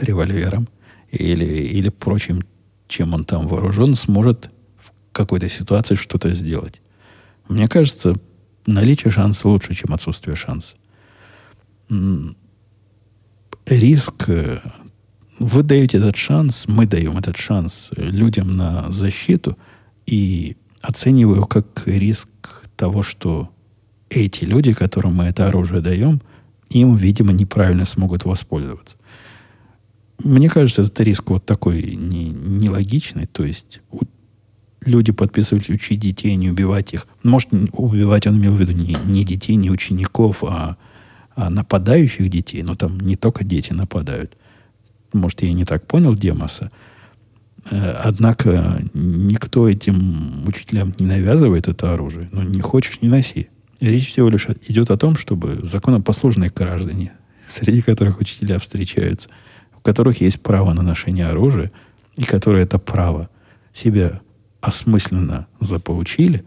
револьвером или, или прочим, чем он там вооружен, сможет в какой-то ситуации что-то сделать. Мне кажется, наличие шанса лучше, чем отсутствие шанса. Риск э, вы даете этот шанс, мы даем этот шанс людям на защиту и оцениваю как риск того, что эти люди, которым мы это оружие даем, им, видимо, неправильно смогут воспользоваться. Мне кажется, этот риск вот такой не, нелогичный. То есть люди подписывались учить детей, не убивать их. Может, убивать он имел в виду не, не детей, не учеников, а, а нападающих детей. Но там не только дети нападают. Может, я не так понял Демоса. Э, однако никто этим учителям не навязывает это оружие. Ну, не хочешь, не носи. Речь всего лишь идет о том, чтобы законопослушные граждане, среди которых учителя встречаются, у которых есть право на ношение оружия, и которые это право себя осмысленно заполучили,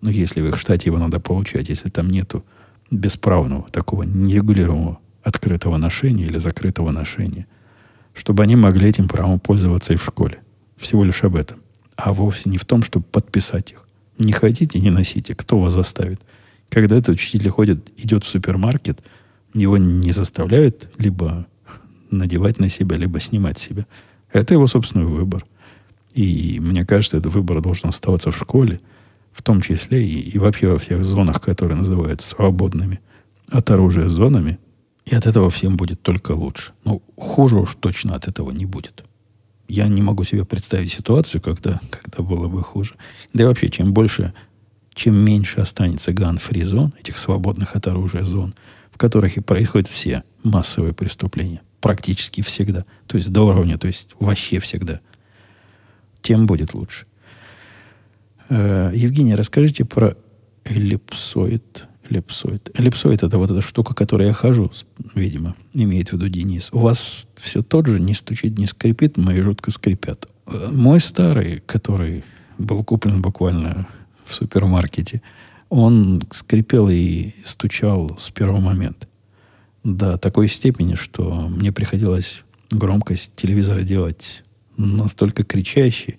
ну, если в их штате его надо получать, если там нету бесправного, такого нерегулируемого открытого ношения или закрытого ношения – чтобы они могли этим правом пользоваться и в школе. Всего лишь об этом. А вовсе не в том, чтобы подписать их. Не хотите, не носите. Кто вас заставит? Когда этот учитель ходит, идет в супермаркет, его не заставляют либо надевать на себя, либо снимать себя. Это его собственный выбор. И мне кажется, этот выбор должен оставаться в школе, в том числе и, и вообще во всех зонах, которые называются свободными от оружия зонами – и от этого всем будет только лучше. Ну, хуже уж точно от этого не будет. Я не могу себе представить ситуацию, когда, когда было бы хуже. Да и вообще, чем больше, чем меньше останется ган-фри зон, этих свободных от оружия зон, в которых и происходят все массовые преступления. Практически всегда. То есть до уровня, то есть вообще всегда. Тем будет лучше. Э, Евгений, расскажите про эллипсоид эллипсоид. Эллипсоид это вот эта штука, которой я хожу, видимо, имеет в виду Денис. У вас все тот же, не стучит, не скрипит, мои жутко скрипят. Э, мой старый, который был куплен буквально в супермаркете, он скрипел и стучал с первого момента. До такой степени, что мне приходилось громкость телевизора делать настолько кричащей,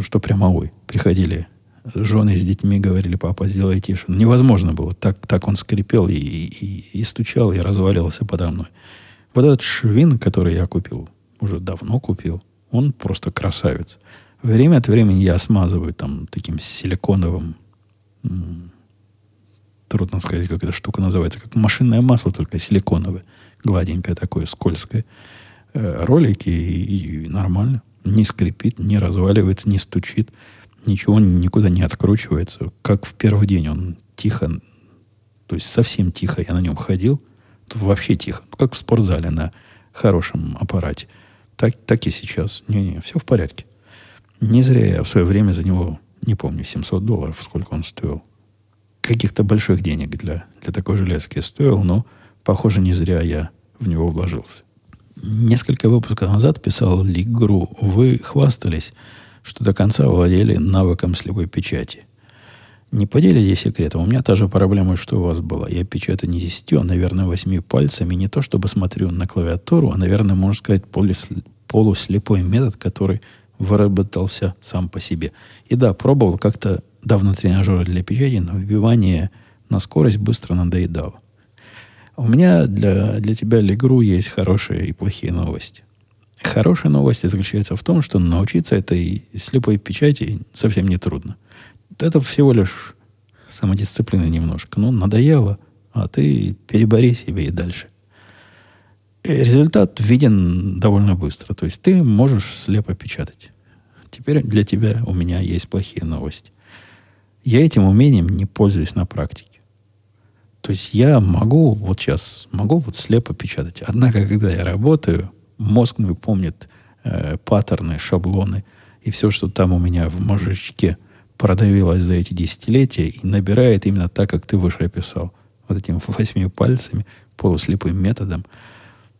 что прямо ой, приходили жены с детьми говорили, папа, сделай тише. Невозможно было. Так, так он скрипел и, и, и стучал, и разваливался подо мной. Вот этот швин, который я купил, уже давно купил, он просто красавец. Время от времени я смазываю там таким силиконовым, трудно сказать, как эта штука называется, как машинное масло, только силиконовое, гладенькое такое, скользкое. Э, ролики и, и нормально. Не скрипит, не разваливается, не стучит ничего никуда не откручивается. Как в первый день он тихо, то есть совсем тихо я на нем ходил. Тут вообще тихо. Ну, как в спортзале на хорошем аппарате. Так, так и сейчас. Не-не, все в порядке. Не зря я в свое время за него, не помню, 700 долларов, сколько он стоил. Каких-то больших денег для, для такой железки стоил, но, похоже, не зря я в него вложился. Несколько выпусков назад писал Лигру. Вы хвастались что до конца владели навыком слепой печати. Не поделитесь секретом. У меня та же проблема, что у вас была. Я печатаю не десятью, а, наверное, восьми пальцами. Не то, чтобы смотрю на клавиатуру, а, наверное, можно сказать, полуслепой метод, который выработался сам по себе. И да, пробовал как-то давно тренажеры для печати, но вбивание на скорость быстро надоедало. У меня для, для тебя, Легру, есть хорошие и плохие новости. Хорошая новость заключается в том, что научиться этой слепой печати совсем не трудно. Это всего лишь самодисциплина немножко. Ну, надоело, а ты перебори себе и дальше. И результат виден довольно быстро. То есть ты можешь слепо печатать. Теперь для тебя у меня есть плохие новости. Я этим умением не пользуюсь на практике. То есть я могу вот сейчас, могу вот слепо печатать. Однако, когда я работаю, Мозг мой помнит э, паттерны, шаблоны и все, что там у меня в мозжечке продавилось за эти десятилетия и набирает именно так, как ты выше описал. Вот этими [LAUGHS] восьми пальцами, полуслепым методом.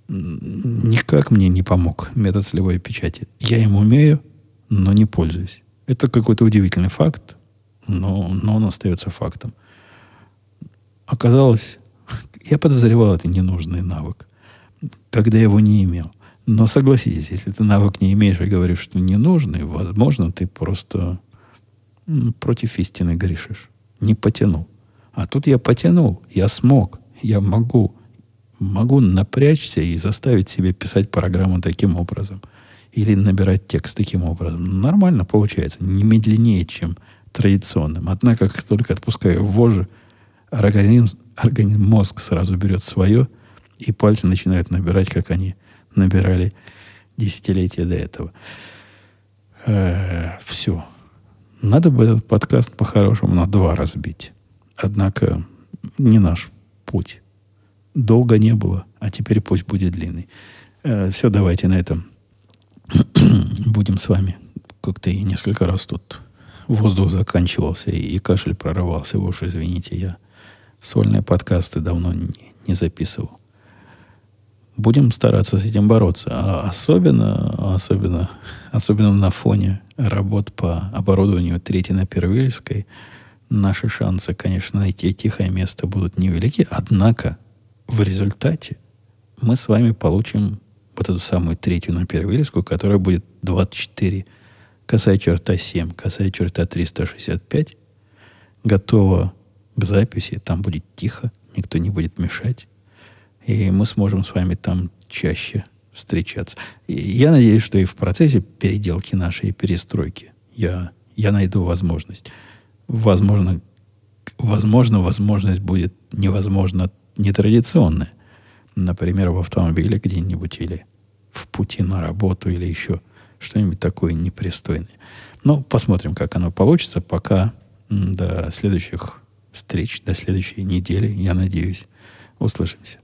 Никак мне не помог метод слепой печати. Я им умею, но не пользуюсь. Это какой-то удивительный факт, но, но он остается фактом. Оказалось, я подозревал, это ненужный навык, когда его не имел. Но согласитесь, если ты навык не имеешь и говоришь, что не нужный, возможно, ты просто против истины грешишь. Не потянул. А тут я потянул, я смог, я могу. Могу напрячься и заставить себя писать программу таким образом. Или набирать текст таким образом. Нормально получается. Не медленнее, чем традиционным. Однако, как только отпускаю вожжи, организм, организм, мозг сразу берет свое, и пальцы начинают набирать, как они набирали десятилетия до этого. Э, все. Надо бы этот подкаст по-хорошему на два разбить. Однако не наш путь. Долго не было, а теперь пусть будет длинный. Э, все, давайте на этом [CLEARS THROAT] будем с вами. Как-то и несколько раз тут воздух заканчивался и, и кашель прорывался. Вы уж извините, я сольные подкасты давно не, не записывал. Будем стараться с этим бороться. А особенно, особенно, особенно на фоне работ по оборудованию третьей на Первильской – наши шансы, конечно, найти тихое место будут невелики. Однако в результате мы с вами получим вот эту самую третью на первилиску, которая будет 24 косая черта 7, косая черта 365, готова к записи, там будет тихо, никто не будет мешать, и мы сможем с вами там чаще встречаться. И я надеюсь, что и в процессе переделки нашей перестройки я, я найду возможность возможно, возможно, возможность будет невозможно нетрадиционная. Например, в автомобиле где-нибудь или в пути на работу или еще что-нибудь такое непристойное. Но посмотрим, как оно получится. Пока до следующих встреч, до следующей недели, я надеюсь, услышимся.